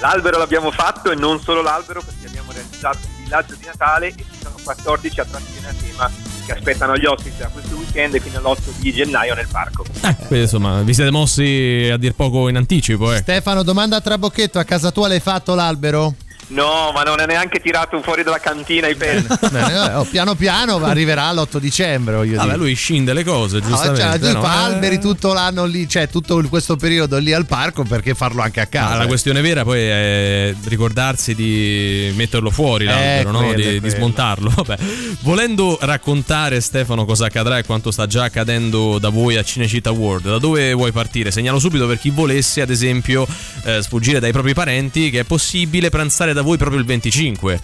L'albero l'abbiamo fatto e non solo l'albero perché abbiamo realizzato villaggio di Natale e ci sono 14 attrazioni a tema che aspettano gli ospiti da questo weekend e fino all'8 di gennaio nel parco. Quindi insomma, vi siete mossi a dir poco in anticipo, eh. Stefano, domanda a trabocchetto, a casa tua l'hai fatto l'albero? No, ma non è neanche tirato fuori dalla cantina i. Bene, vabbè, oh, piano piano arriverà l'8 dicembre. Voglio Vabbè, dire. lui scinde le cose, giustamente. cioè, tu no? alberi Eh, tutto l'anno lì, cioè tutto questo periodo lì al parco perché farlo anche a casa. Ah, la questione vera poi è ricordarsi di metterlo fuori l'albero, no? quello, di, di smontarlo. *laughs* Vabbè. Volendo raccontare, Stefano, cosa accadrà e quanto sta già accadendo da voi a Cinecittà World, da dove vuoi partire? Segnalo subito per chi volesse, ad esempio, eh, sfuggire dai propri parenti, che è possibile pranzare da voi proprio il 25.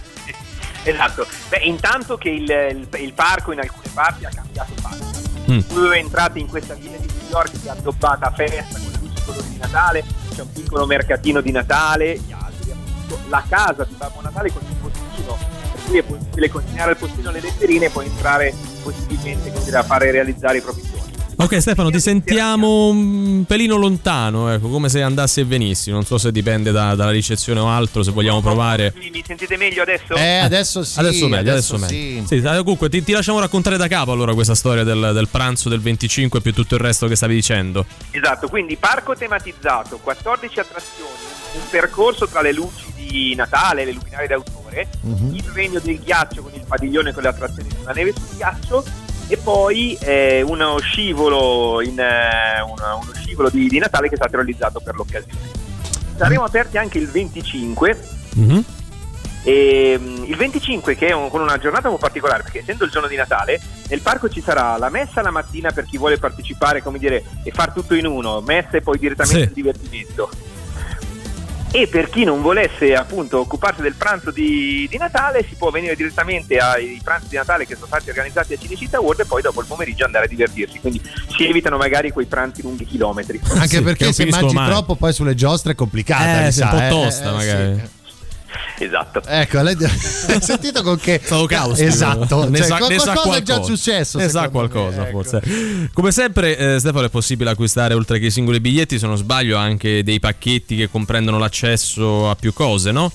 Esatto. Beh, intanto che il, il- il parco in alcune parti ha cambiato faccia. Mm. Voi entrate in questa villa di New York che è addobbata a festa con le luci colori di Natale, c'è un piccolo mercatino di Natale, gli alberi, appunto, la casa di Babbo Natale con il postino, per cui è possibile consegnare al postino le letterine e poi entrare possibilmente come dire, a fare realizzare i propri sogni. Ok Stefano, ti sentiamo un pelino lontano, ecco, come se andassi e venissi. Non so se dipende da- dalla ricezione o altro, se vogliamo provare. Mi mi sentite meglio adesso? Eh, adesso sì. Adesso meglio, adesso, sì. meglio. Sì, eh, comunque ti, ti lasciamo raccontare da capo allora questa storia del, del pranzo del 25 più tutto il resto che stavi dicendo. Esatto, quindi parco tematizzato, 14 attrazioni, un percorso tra le luci di Natale, le luminarie d'autore, Mhm. il regno del ghiaccio con il padiglione con le attrazioni sulla neve sul ghiaccio e poi eh, uno scivolo, in, eh, uno, uno scivolo di, di Natale che è stato realizzato per l'occasione. Saremo aperti anche il 25 e, mm, il 25 che è un- con una giornata un po' particolare perché essendo il giorno di Natale nel parco ci sarà la messa la mattina per chi vuole partecipare come dire e far tutto in uno messa e poi direttamente Sì. il divertimento e per chi non volesse appunto occuparsi del pranzo di, di Natale si può venire direttamente ai pranzi di Natale che sono stati organizzati a Cinecittà World e poi dopo il pomeriggio andare a divertirsi quindi si evitano magari quei pranzi lunghi chilometri Anche Sì, perché se mangi mai. troppo poi sulle giostre è complicata. Eh, sei un po' eh, tosta eh, magari. sì. *laughs* esatto Ecco, lei *laughs* hai sentito con che Stato caustico. Esatto, ne cioè, sa, ne sa qualcosa è già qualcosa. successo. Ne sa secondo me, qualcosa, ecco. forse. Come sempre, eh, Stefano, è possibile acquistare oltre che i singoli biglietti, se non sbaglio, anche dei pacchetti che comprendono l'accesso a più cose, no?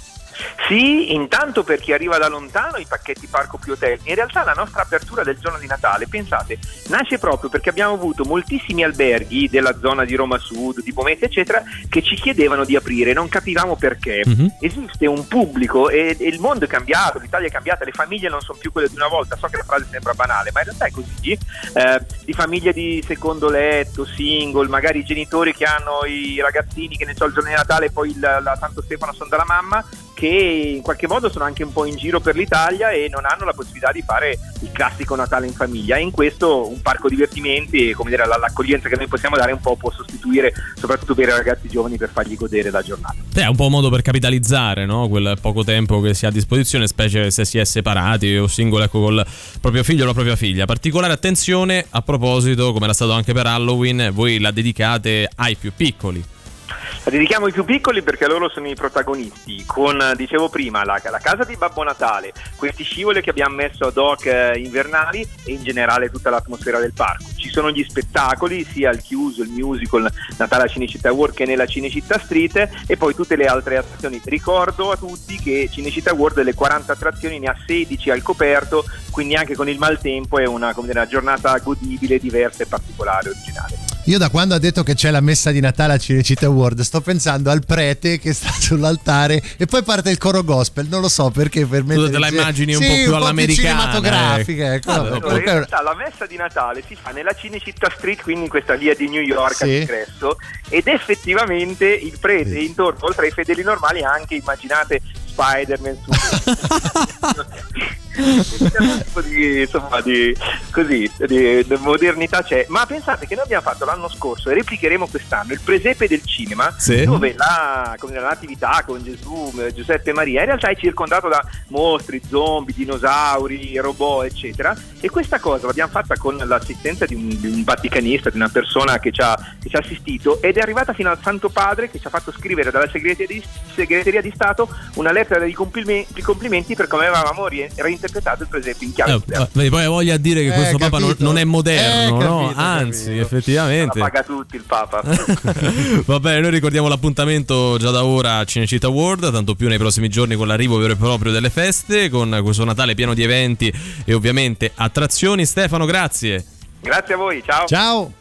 Sì, intanto per chi arriva da lontano i pacchetti parco più hotel. In realtà la nostra apertura del giorno di Natale, pensate, nasce proprio perché abbiamo avuto moltissimi alberghi della zona di Roma Sud, di Pomezia, eccetera, che ci chiedevano di aprire, non capivamo perché. Mhm. Esiste un pubblico e, e il mondo è cambiato, l'Italia è cambiata, le famiglie non sono più quelle di una volta. So che la frase sembra banale, ma in realtà è così. Eh, di famiglie di secondo letto, single, magari i genitori che hanno i ragazzini che ne so il giorno di Natale e poi il- la Santo Stefano sono dalla mamma che in qualche modo sono anche un po' in giro per l'Italia e non hanno la possibilità di fare il classico Natale in famiglia e in questo un parco divertimenti e dire la- l'accoglienza che noi possiamo dare un po' può sostituire soprattutto per i ragazzi giovani per fargli godere la giornata. Beh, è un po' un modo per capitalizzare no? quel poco tempo che si ha a disposizione, specie se si è separati o singolo ecco, col proprio figlio o la propria figlia. Particolare attenzione a proposito, come era stato anche per Halloween, voi la dedicate ai più piccoli. La dedichiamo ai più piccoli perché loro sono i protagonisti, con, eh, dicevo prima, la, la casa di Babbo Natale, questi scivoli che abbiamo messo ad hoc eh, invernali e in generale tutta l'atmosfera del parco. Ci sono gli spettacoli, sia il chiuso, il musical Natale a Cinecittà World che nella Cinecittà Street e poi tutte le altre attrazioni. Ricordo a tutti che Cinecittà World delle 40 attrazioni ne ha 16 al coperto, quindi anche con il maltempo è una, dire, una giornata godibile, diversa e particolare, originale. Io da quando ha detto che c'è la messa di Natale a Cinecittà World sto pensando al prete che sta *laughs* sull'altare e poi parte il coro gospel, non lo so perché per me... Tu te la immagini un po' più all'americana, cinematografica, ecco. Vabbè, beh, Allora, in realtà la messa di Natale si fa nella Cinecittà Street, quindi in questa via di New York Sì. all'ingresso, ed effettivamente il prete intorno, oltre ai fedeli normali, ha anche immaginate Spider-Man un *laughs* *laughs* di, insomma, di, così, di, di modernità c'è. Ma pensate che noi abbiamo fatto l'anno scorso e replicheremo quest'anno il presepe del cinema, Sì. dove la, come dire, la natività con Gesù, Giuseppe e Maria, in realtà è circondato da mostri, zombie, dinosauri, robot, eccetera. E questa cosa l'abbiamo fatta con l'assistenza di un, di un vaticanista, di una persona che ci, ha, che ci ha assistito, ed è arrivata fino al Santo Padre che ci ha fatto scrivere dalla segreteria di, segreteria di Stato una lettera di complimenti, per come avevamo rie- reinterpretato il presepe in chiave Eh, moderna. vedi, poi voglia a dire che Eh, questo Papa non, capito. non è moderno, Eh, no? capito, Anzi, capito. La effettivamente. paga tutti il Papa. *laughs* Va bene, noi ricordiamo l'appuntamento già da ora a Cinecittà World, tanto più nei prossimi giorni con l'arrivo vero e proprio delle feste, con questo Natale pieno di eventi e ovviamente attrazioni. Stefano, grazie. Grazie a voi, ciao. Ciao!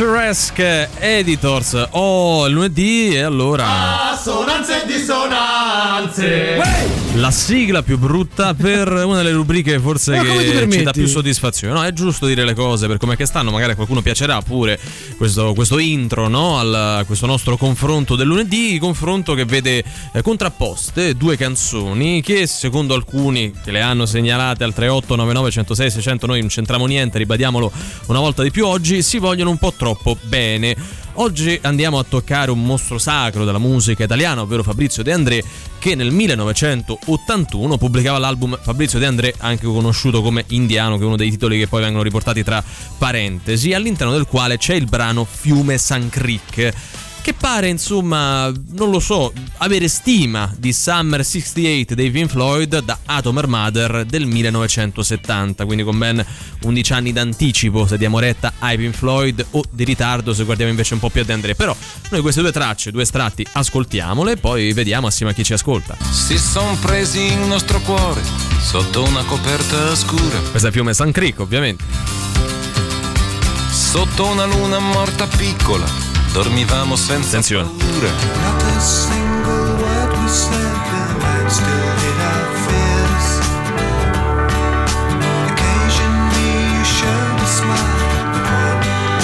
Picturesque Editors. Oh, lunedì e allora. Assonanze e dissonanze. La sigla più brutta per una delle rubriche forse Ma ti che ci dà più soddisfazione. No, è giusto dire le cose per come che stanno, magari a qualcuno piacerà pure questo, questo intro, no? Al, a questo nostro confronto del lunedì, confronto che vede eh, contrapposte due canzoni che secondo alcuni che le hanno segnalate al 3899 106 600 noi non c'entriamo niente, ribadiamolo una volta di più oggi, si vogliono un po' troppo bene. Oggi andiamo a toccare un mostro sacro della musica italiana, ovvero Fabrizio De André, che nel 1981 pubblicava l'album Fabrizio De André, anche conosciuto come Indiano, che è uno dei titoli che poi vengono riportati tra parentesi, all'interno del quale c'è il brano Fiume San Creek. Che pare, insomma, non lo so, avere stima di Summer 68 dei Pink Floyd da Atomer Mother del 1970, quindi con ben 11 anni d'anticipo se diamo retta ai Pink Floyd o di ritardo se guardiamo invece un po' più a De André. Però noi queste due tracce, due estratti, ascoltiamole e poi vediamo assieme a chi ci ascolta. Si son presi il nostro cuore sotto una coperta scura, Questa è Fiume San Creek, ovviamente. sotto una luna morta piccola, dormivamo senza Attenzione. paura.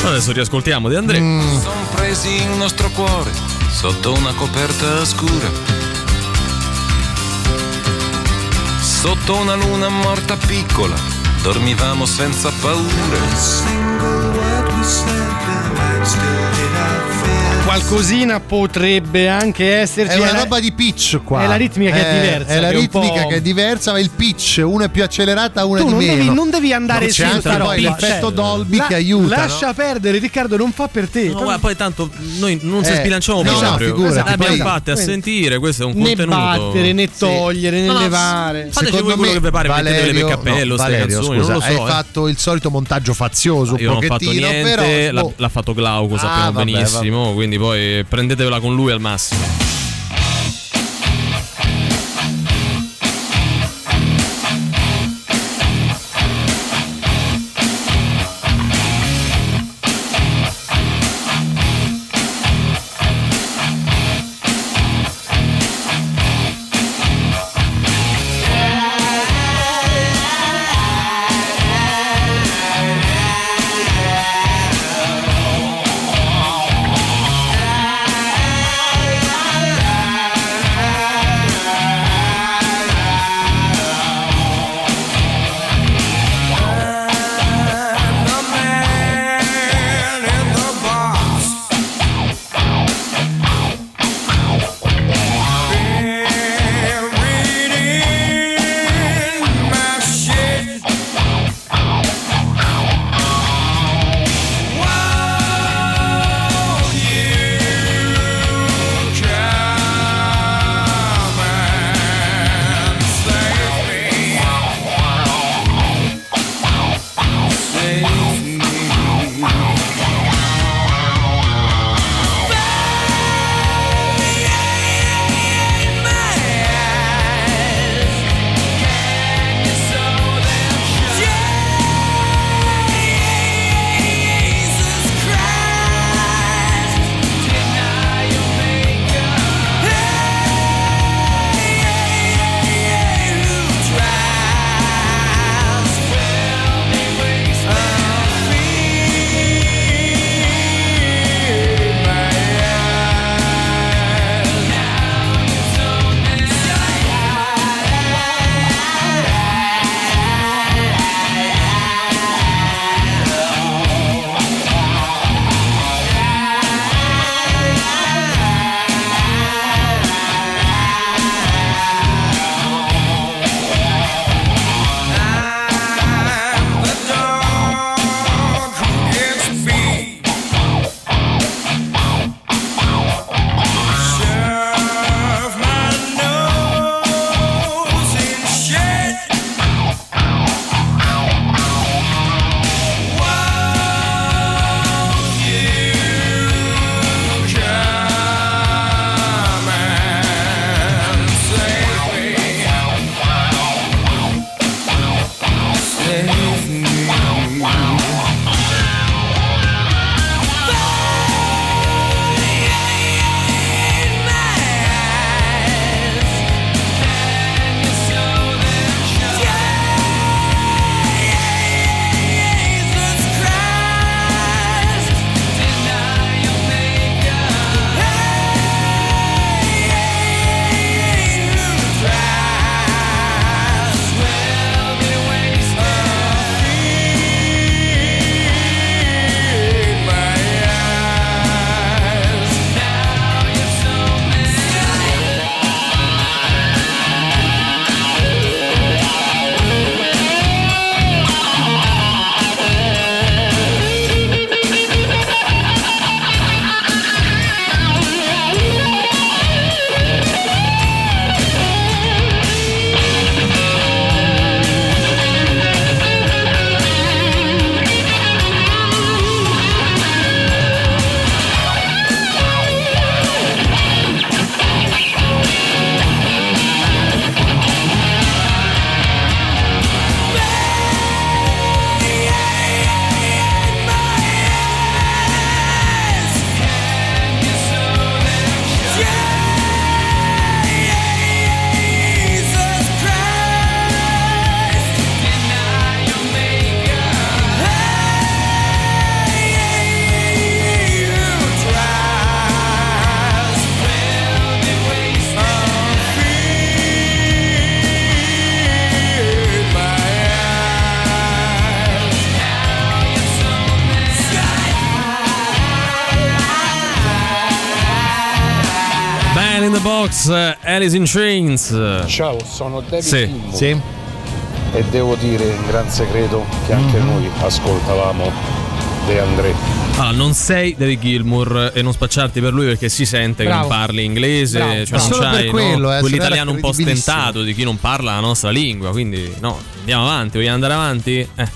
Adesso riascoltiamo De André. Son presi il nostro cuore sotto una coperta scura. Sotto una luna morta piccola, dormivamo senza paura. Qualcosina potrebbe anche esserci. È una la- roba di pitch qua. È la ritmica che è Eh, diversa. È la ritmica che è diversa, ma il pitch, una è più accelerata, una Tu è di non meno. devi, non devi andare No, su anche sta poi roba, l'effetto cioè, Dolby la- che aiuta. Lascia no? perdere, Riccardo, non fa per te. No, guarda, poi tanto noi non ci Eh, sbilanciamo no, no, proprio. figurati, abbiamo poi- fatte a sentire, questo è un né contenuto. battere, né togliere, né No, no, levare. Fateci voi quello che vi pare, mettetele per cappello, no, ste Valerio, canzoni, scusa, non lo so. hai eh. fatto il solito montaggio fazioso un Io non ho fatto pochettino, niente, però l'ha, boh. l'ha fatto Glauco, sappiamo Ah, benissimo, quindi poi prendetevela con lui al massimo. Alice in Chains. Ciao, sono David Sì. Sì. E devo dire in gran segreto che anche Mhm. noi ascoltavamo De André. Allora, non sei David Gilmour e non spacciarti per lui perché si sente che Bravo. non parli inglese, Bravo. cioè Ma non solo per c'hai no, quello, eh, quell'italiano un po' stentato di chi non parla la nostra lingua, quindi no, andiamo avanti, vogliamo andare avanti? Eh.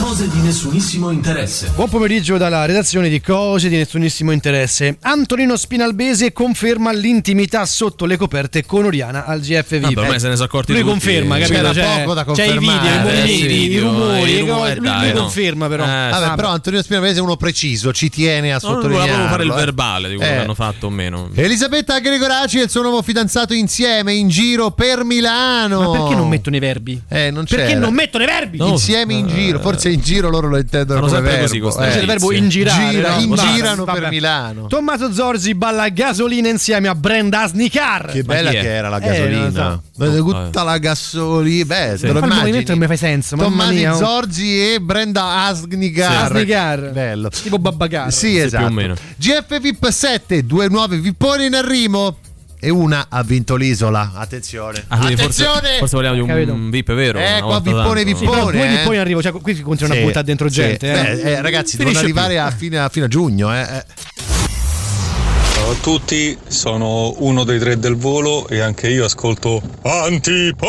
Cose di nessunissimo interesse. Buon pomeriggio dalla redazione di Cose di nessunissimo interesse. Antonino Spinalbese conferma l'intimità sotto le coperte con Oriana al GF Ah, VIP. beh, ormai se ne sono accorti Lui tutti. conferma, capito? C'era C'è, poco da c'è i video, i confermare. Eh, sì, i rumori, i rumori, cose. lui, dai, lui no. conferma però. Eh, Vabbè, però Antonio Spinavese è uno preciso, ci tiene a No, voleva proprio fare il eh. verbale di quello Eh. che hanno fatto o meno. Elisabetta Gregoraci e il suo nuovo fidanzato insieme in giro per Milano. Ma perché non mettono i verbi? Eh, non Perché c'era. non mettono i verbi? Insieme in giro, forse in giro loro lo intendono come verbo. così eh. C'è il verbo ingirare. Gira- no? ingirano Vabbè. per Milano. Tommaso Zorzi balla gasolina insieme a Brenda Asnicar. Che bella che era la gasolina. Eh, non so. Tutta la gasolina. Beh, Sì. te lo Fa il immagini? movimento che mi fa senso, mia. Zorzi e Brenda Asnigar. Asnicar. Bello. Tipo Babbacar. Sì, più o esatto. meno. GF VIP 7, due nuovi vipponi in arrivo. E una ha vinto l'isola. Attenzione. Ah, quindi forse, Attenzione! forse vogliamo di un Capito? VIP vero? Eh, qua vippone, tanto. Sì, vippone. due eh. in arrivo, cioè qui si continuano Sì, a buttare dentro sì. gente. eh. Beh, eh, ragazzi, Finisce devono arrivare a fine, a fine giugno. Eh. eh. Ciao a tutti, sono uno dei tre del volo e anche io ascolto Antipop!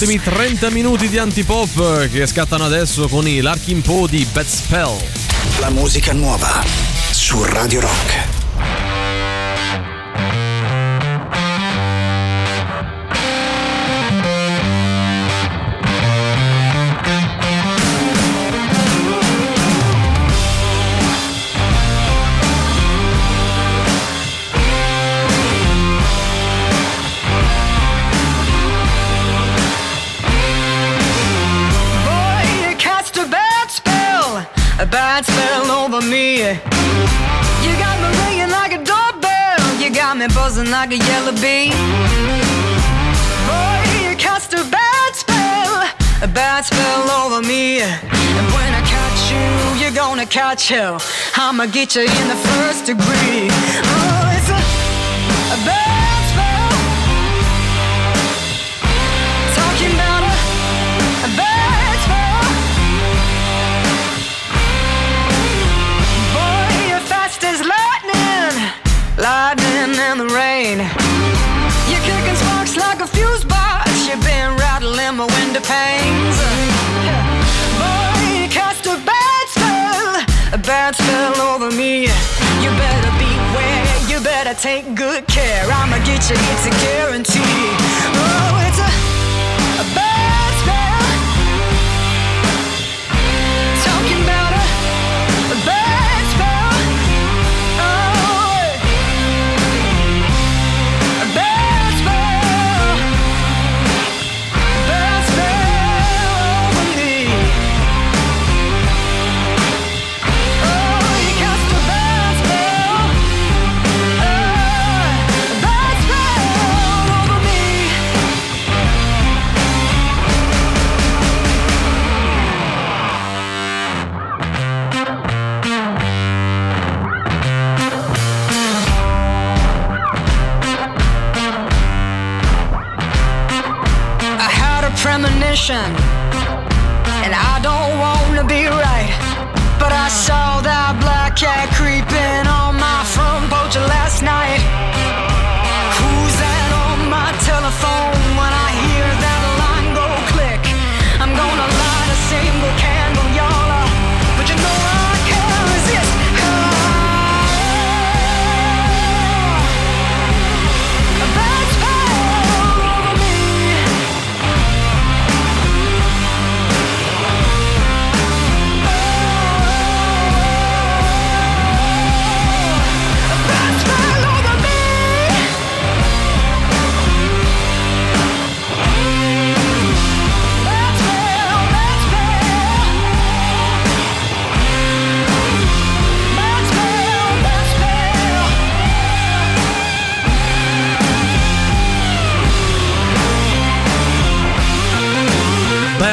Ultimi 30 minuti di antipop che scattano adesso con i Larkin Po di Bad Spell. La musica nuova su Radio Rock. Me buzzing like a yellow bee. Boy, you cast a bad spell, a bad spell over me. And when I catch you, you're gonna catch hell. I'ma get you in the first degree. Oh, it's a, a bad rain. You're kicking sparks like a fuse box. You've been rattling my window panes. Boy, you cast a bad spell, a bad spell over me. You better beware, you better take good care. I'ma get you, it's a guarantee. Oh, it's a, a premonition, and I don't wanna be right. But I saw that black cat creeping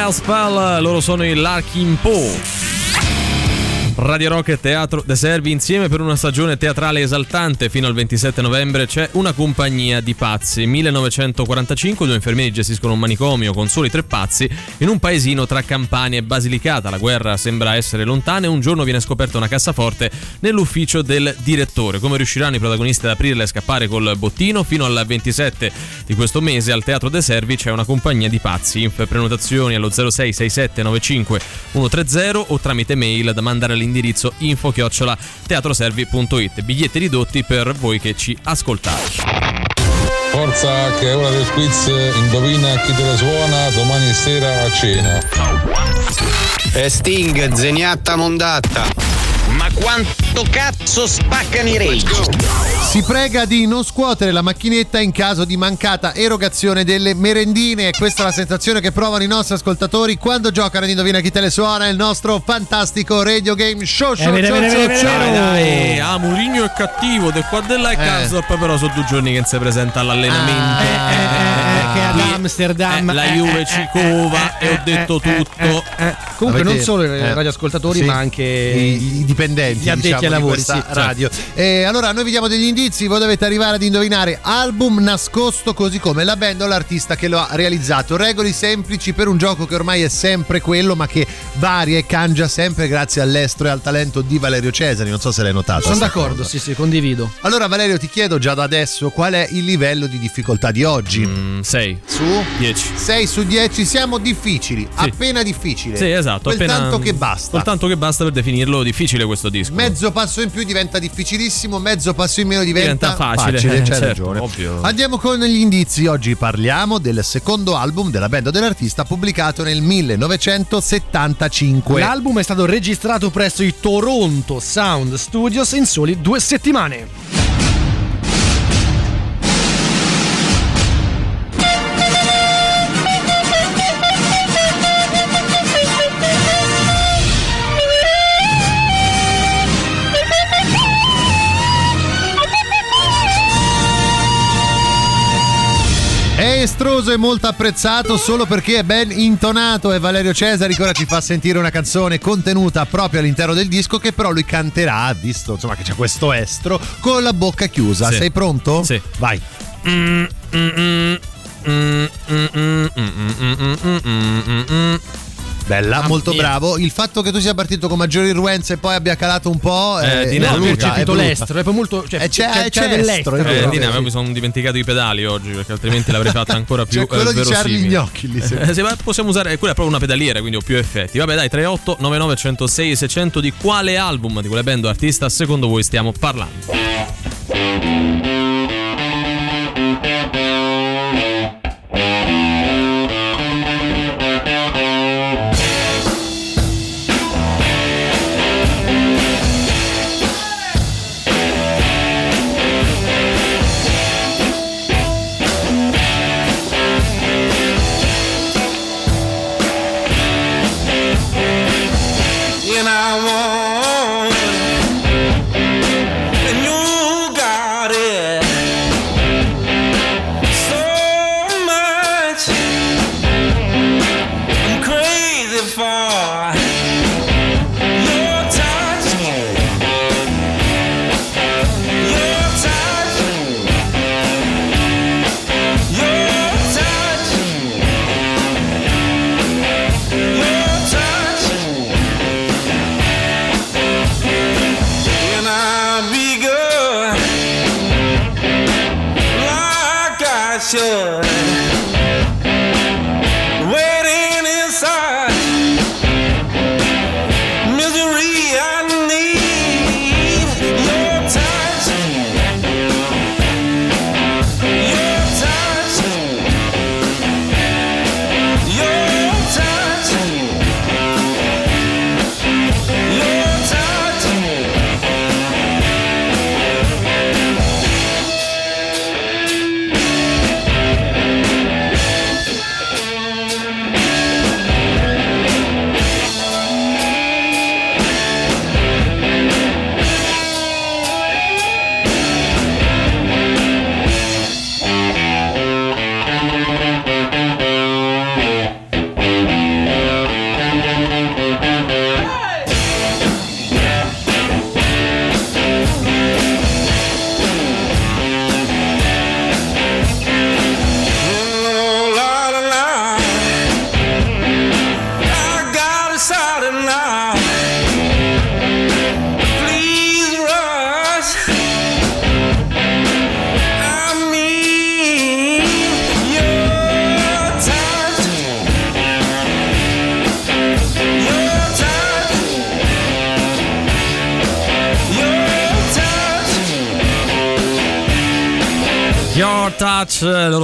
Bell Spell, loro sono i Larkin Po. Radio Rock e Teatro De Servi insieme per una stagione teatrale esaltante. Fino al 27 novembre c'è una compagnia di pazzi. 1945 due infermieri gestiscono un manicomio con soli tre pazzi in un paesino tra Campania e Basilicata. La guerra sembra essere lontana e un giorno viene scoperta una cassaforte nell'ufficio del direttore. Come riusciranno i protagonisti ad aprirla e scappare col bottino? Fino al 27 di questo mese al Teatro De Servi c'è una compagnia di pazzi. Info prenotazioni allo 066795 130 o tramite mail da mandare all'indirizzo info chiocciola teatroservi.it biglietti ridotti per voi che ci ascoltate Forza che è ora del quiz, indovina chi te la suona domani sera a cena. E Sting, zeniatta mondatta. Ma quanto cazzo spaccano i rage? Si prega di non scuotere la macchinetta in caso di mancata erogazione delle merendine. Questa è la sensazione che provano i nostri ascoltatori quando giocano ad Indovina chi te le suona il nostro fantastico radio game show. show, Eh, show, vero, show, vero, show. vero. Dai, ah, Mourinho è cattivo, De qua della e Karsdorp però sono due giorni che non si presenta all'allenamento. Che ad Amsterdam eh, la Juve ci cova e ho detto tutto. Comunque non Avete- solo i eh, radioascoltatori, sì, ma anche i, i dipendenti gli addetti diciamo, ai di lavori. questa sì. radio. E allora noi vi diamo degli indizi, voi dovete arrivare ad indovinare album nascosto così come la band o l'artista che lo ha realizzato. Regole semplici per un gioco che ormai è sempre quello, ma che varia e cangia sempre grazie all'estro e al talento di Valerio Cesari. Non so se l'hai notato. Sono d'accordo, cosa. sì, sì, condivido. Allora Valerio ti chiedo già da adesso qual è il livello di difficoltà di oggi. 6. Su tu? 10. 6 su 10, siamo difficili, appena difficile. Sì, esatto. Quel appena- tanto che basta. Soltanto che basta per definirlo difficile questo disco. Mezzo passo in più diventa difficilissimo, mezzo passo in meno diventa, Diventa facile, c'hai certo, ragione. ovvio. Andiamo con gli indizi. Oggi parliamo del secondo album della band dell'artista pubblicato nel 1975. L'album è stato registrato presso i Toronto Sound Studios in soli due settimane. È estroso e molto apprezzato solo perché è ben intonato e Valerio Cesari ora ci fa sentire una canzone contenuta proprio all'interno del disco che però lui canterà, visto insomma che c'è questo estro, con la bocca chiusa. Sì. Sei pronto? Sì. Vai. Bella, Mamma molto mia. bravo. Il fatto che tu sia partito con maggiore irruenza e poi abbia calato un po'. Eh, è dinamica. voluta, C'è è voluta. l'estro, è poi molto. Cioè, Eh, c'è- c'è c'è l'estro, è dell'estro. vero. Eh, Dina, ma mi sono dimenticato i pedali oggi perché altrimenti l'avrei fatta *laughs* ancora più C'è quello eh, di Charlie. Gnocchi lì, sì. Eh, ma possiamo usare quella è proprio una pedaliera quindi ho più effetti vabbè dai 38 99 106 600 di quale album di quale band o artista secondo voi stiamo parlando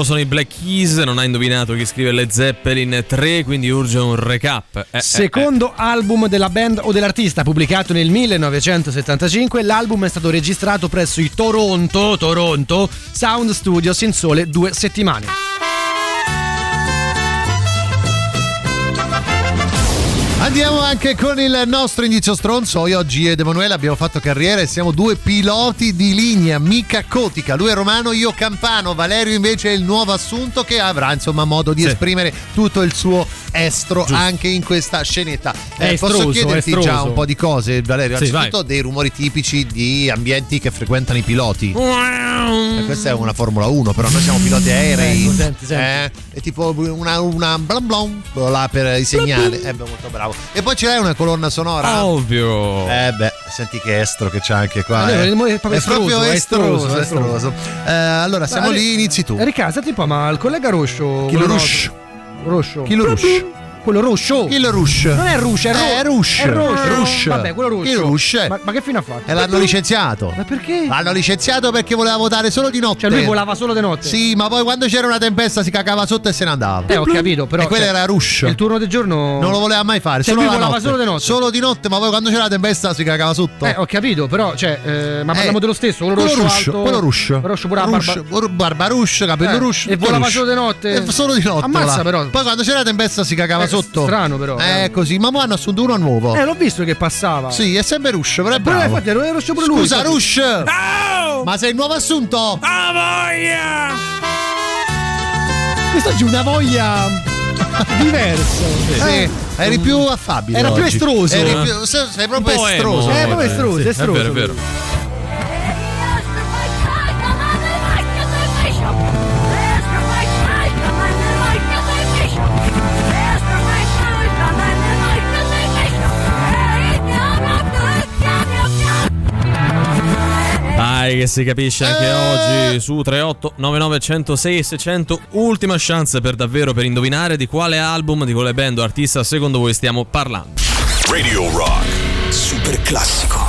Loro sono i Black Keys non ha indovinato chi scrive le Zeppelin 3 quindi urge un recap Eh, eh, Secondo album della band o dell'artista pubblicato nel 1975, l'album è stato registrato presso i Toronto, Toronto Sound Studios in sole due settimane. Andiamo anche con il nostro indizio stronzo. Io oggi ed Emanuele abbiamo fatto carriera e siamo due piloti di linea, mica cotica. Lui è romano, io campano. Valerio invece è il nuovo assunto che avrà insomma modo di Sì. esprimere tutto il suo estro anche in questa scenetta. Eh, posso estroso, chiederti è già estroso. un po' di cose, Valerio? Sì, Anzitutto dei rumori tipici di ambienti che frequentano i piloti. eh. Questa è una Formula 1, però noi siamo piloti aerei. Ecco, senti, senti. Eh, è tipo una, una blam blam là per i segnali. Eh beh, molto bravo. E poi ce l'hai una colonna sonora? Ovvio. Eh beh, senti che estro che c'è anche qua. Eh, è proprio È proprio estroso, estroso. Eh, allora, siamo Ma- lì, inizi tu. Riccardo, senti un po', ma il collega Roscio. Chi lo no- Roscio. Chi lo Rush? Quello. Chi lo Rush? Non è Rush, è, Ro- Eh, Rush. È Roscio. Rush. Vabbè, quello Roscio. Chi Rush? Ma, ma che fine ha fatto? E l'hanno licenziato. Ma perché? L'hanno licenziato perché voleva votare solo di notte. Cioè lui volava solo di notte. Sì, ma poi quando c'era una tempesta si cacava sotto e se ne andava. Eh, ho capito, però. E quello cioè, era Rush. Il turno del giorno. Non lo voleva mai fare. Cioè, solo lui la volava solo di notte. Solo di notte, ma poi quando c'era la tempesta si cacava sotto. Eh, ho capito, però, cioè, eh, ma parliamo Eh, dello stesso, quello quello Rush, alto. quello Rush. Roscio pure Rush, barba. barba Rush, capello Eh, Rush. e volava Rush. solo di notte. Eh, solo di notte. Ammazza, là. però. Poi quando c'era la tempesta si cacava Eh, sotto. strano, però. Eh, così. Ma mo hanno assunto uno nuovo. Eh, l'ho visto che passava. Sì, è sempre Rush, però è Però bravo. infatti era Roscio pure lui. Scusa. Rush! Ma sei il nuovo assunto? Ah, voglia! Quest'oggi una voglia diversa. Sì, eri più affabile. Era più oggi. estroso. Eri più, sei proprio estroso. emo, Eh, proprio estroso, sì, estroso. È vero, è vero. Dai che si capisce anche oggi su 38 99 106 600 ultima chance per davvero per indovinare di quale album, di quale band o artista secondo voi stiamo parlando. Radio Rock. Super classico.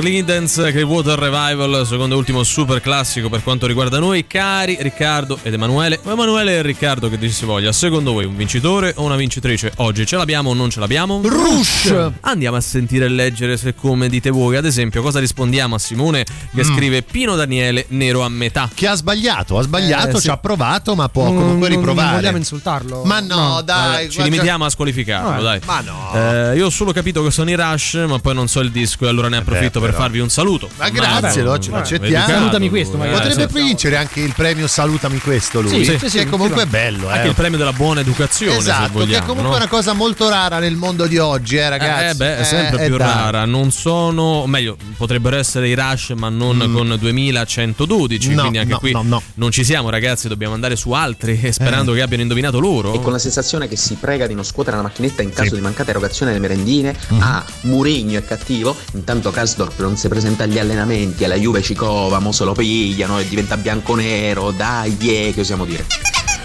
Creedence Clearwater Revival, secondo e ultimo super classico per quanto riguarda noi, cari Riccardo ed Emanuele. O Emanuele e Riccardo che dir si voglia, secondo voi un vincitore o una vincitrice? Oggi ce l'abbiamo o non ce l'abbiamo? Rush! Andiamo a sentire e leggere se come dite voi, ad esempio, cosa rispondiamo a Simone che Mm. scrive Pino Daniele nero a metà. Che ha sbagliato, ha sbagliato, Eh, sì. ci ha provato, ma può Non- comunque non- riprovare. Non vogliamo insultarlo. Ma no, dai, Vabbè, ci guarda- limitiamo a squalificarlo, Eh, dai. Ma no. Eh, io ho solo capito che sono i Rush, ma poi non so il disco e allora ne approfitto per però. farvi un saluto. Ma grazie, lo, ce lo accettiamo. educato, Salutami questo, magari. Potrebbe sì. vincere anche il premio Salutami questo lui. Sì, sì, che sì, comunque sì. è bello, eh. Anche il premio della buona educazione, se Esatto, vogliamo. che è comunque no? una cosa molto rara nel mondo di oggi, eh, ragazzi. Eh beh, è sempre Eh, più eh, rara. Non sono, o meglio, potrebbero essere i Rush, ma non con 2112. Mm. No, quindi anche no, qui no, no. non ci siamo, ragazzi. Dobbiamo andare su altri *laughs* eh, sperando che abbiano indovinato loro. E con la sensazione che si prega di non scuotere la macchinetta in caso di mancata erogazione delle merendine. Ah, Murigno è cattivo. Intanto Kasdorp non si presenta agli allenamenti. Alla Juve Cicova, mo se lo pigliano e diventa bianco-nero. Dai, eh, che osiamo dire.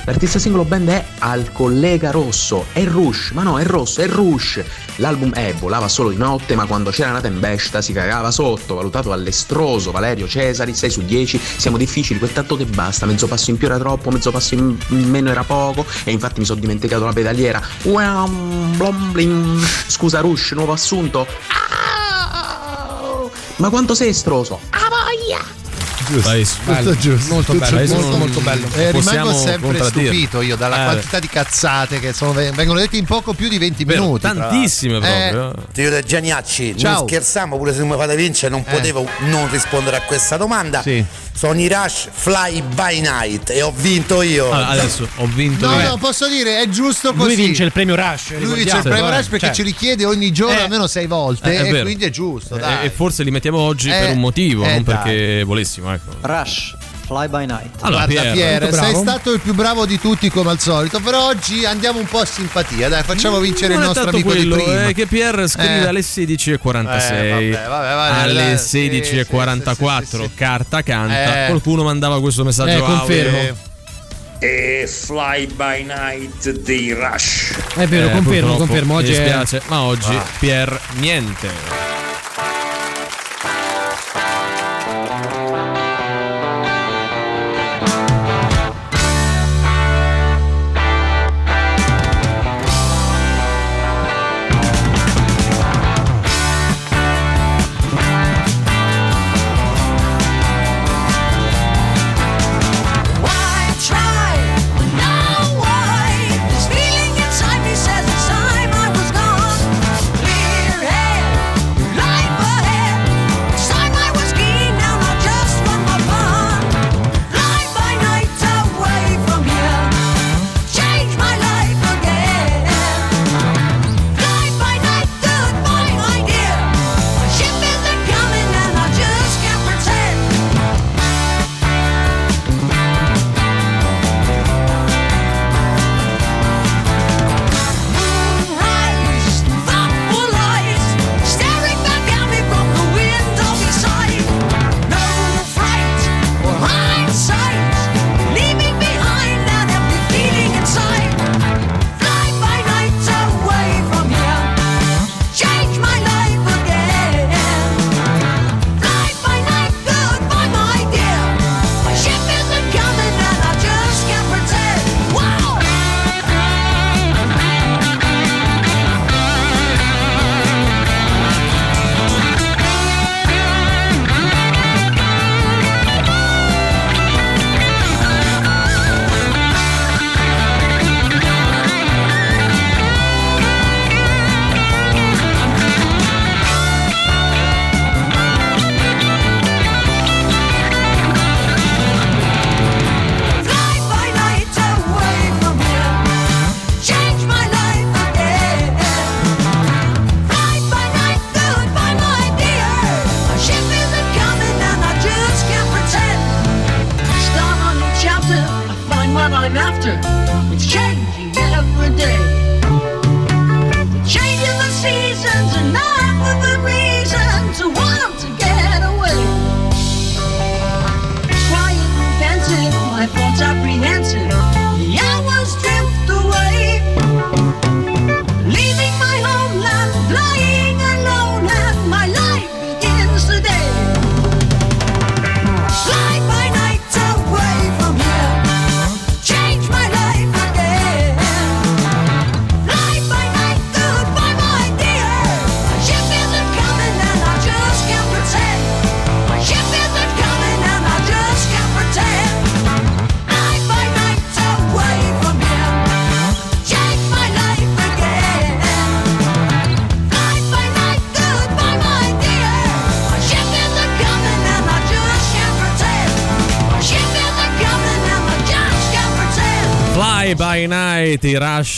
L'artista singolo band è Al Collega Rosso, è Rush, ma no, è Rosso, è Rush. L'album è Volava solo di notte, ma quando c'era nata in bestia si cagava sotto, valutato all'estroso Valerio Cesari, 6 su 10, siamo difficili, quel tanto che basta, mezzo passo in più era troppo, mezzo passo in meno era poco, e infatti mi sono dimenticato la pedaliera. Scusa Rush, nuovo assunto. Ma quanto sei estroso? Ah voglia! Giusto, Bello. tutto giusto. Molto bello, giusto. molto, molto bello. Eh, rimango sempre stupito io dalla Eh. quantità di cazzate che sono- vengono dette in poco più di 20 Vero, minuti. tantissime l'altro. proprio. De Gianiacci, Ciao. non scherziamo, pure se non mi fate vincere non Eh. potevo non rispondere a questa domanda. Sì. Sono i Rush Fly by Night e ho vinto io. Ah, adesso ho vinto No, io. no, posso dire, è giusto così. Lui vince il premio Rush. Lui vince il premio Rush perché Cioè, ce li chiede ogni giorno Eh. almeno sei volte Eh, è e vero. quindi è giusto. Eh, dai. E forse li mettiamo oggi Eh, per un motivo, eh, non dai. perché volessimo. Ecco. Rush, Fly by Night. Allora, Guarda Pier, Pier, sei stato il più bravo di tutti come al solito, però oggi andiamo un po' a simpatia, dai, facciamo vincere non il è nostro amico quello, di prima. è che Pier scrive Eh. alle 16.46 Eh, vabbè, vabbè, vabbè, alle dai, 16.44 sì, sì, sì, sì. carta canta Eh. qualcuno mandava questo messaggio Eh, confermo. E Fly by Night dei Rush. È vero, Eh, confermo, purtroppo, confermo. Oggi mi è- dispiace ma oggi Ah. Pier niente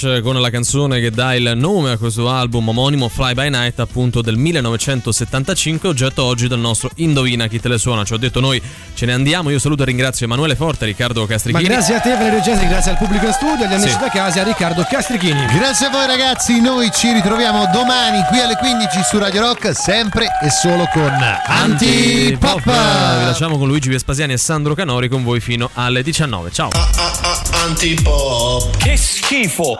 Rush con la canzone che dà il nome a questo album omonimo Fly by Night appunto del 1975 oggetto oggi del nostro Indovina chi te le suona ci ho detto noi ce ne andiamo io saluto e ringrazio Emanuele Forte Riccardo Ma Castrichini grazie a te Valerio Gesi, grazie al pubblico in studio, agli amici Sì. da casa a Riccardo Castrichini. Grazie a voi ragazzi, noi ci ritroviamo domani qui alle 15 su Radio Rock, sempre e solo con Antipop. Vi lasciamo con Luigi Vespasiani e Sandro Canori con voi fino alle 19 ciao Antipop. Che schifo.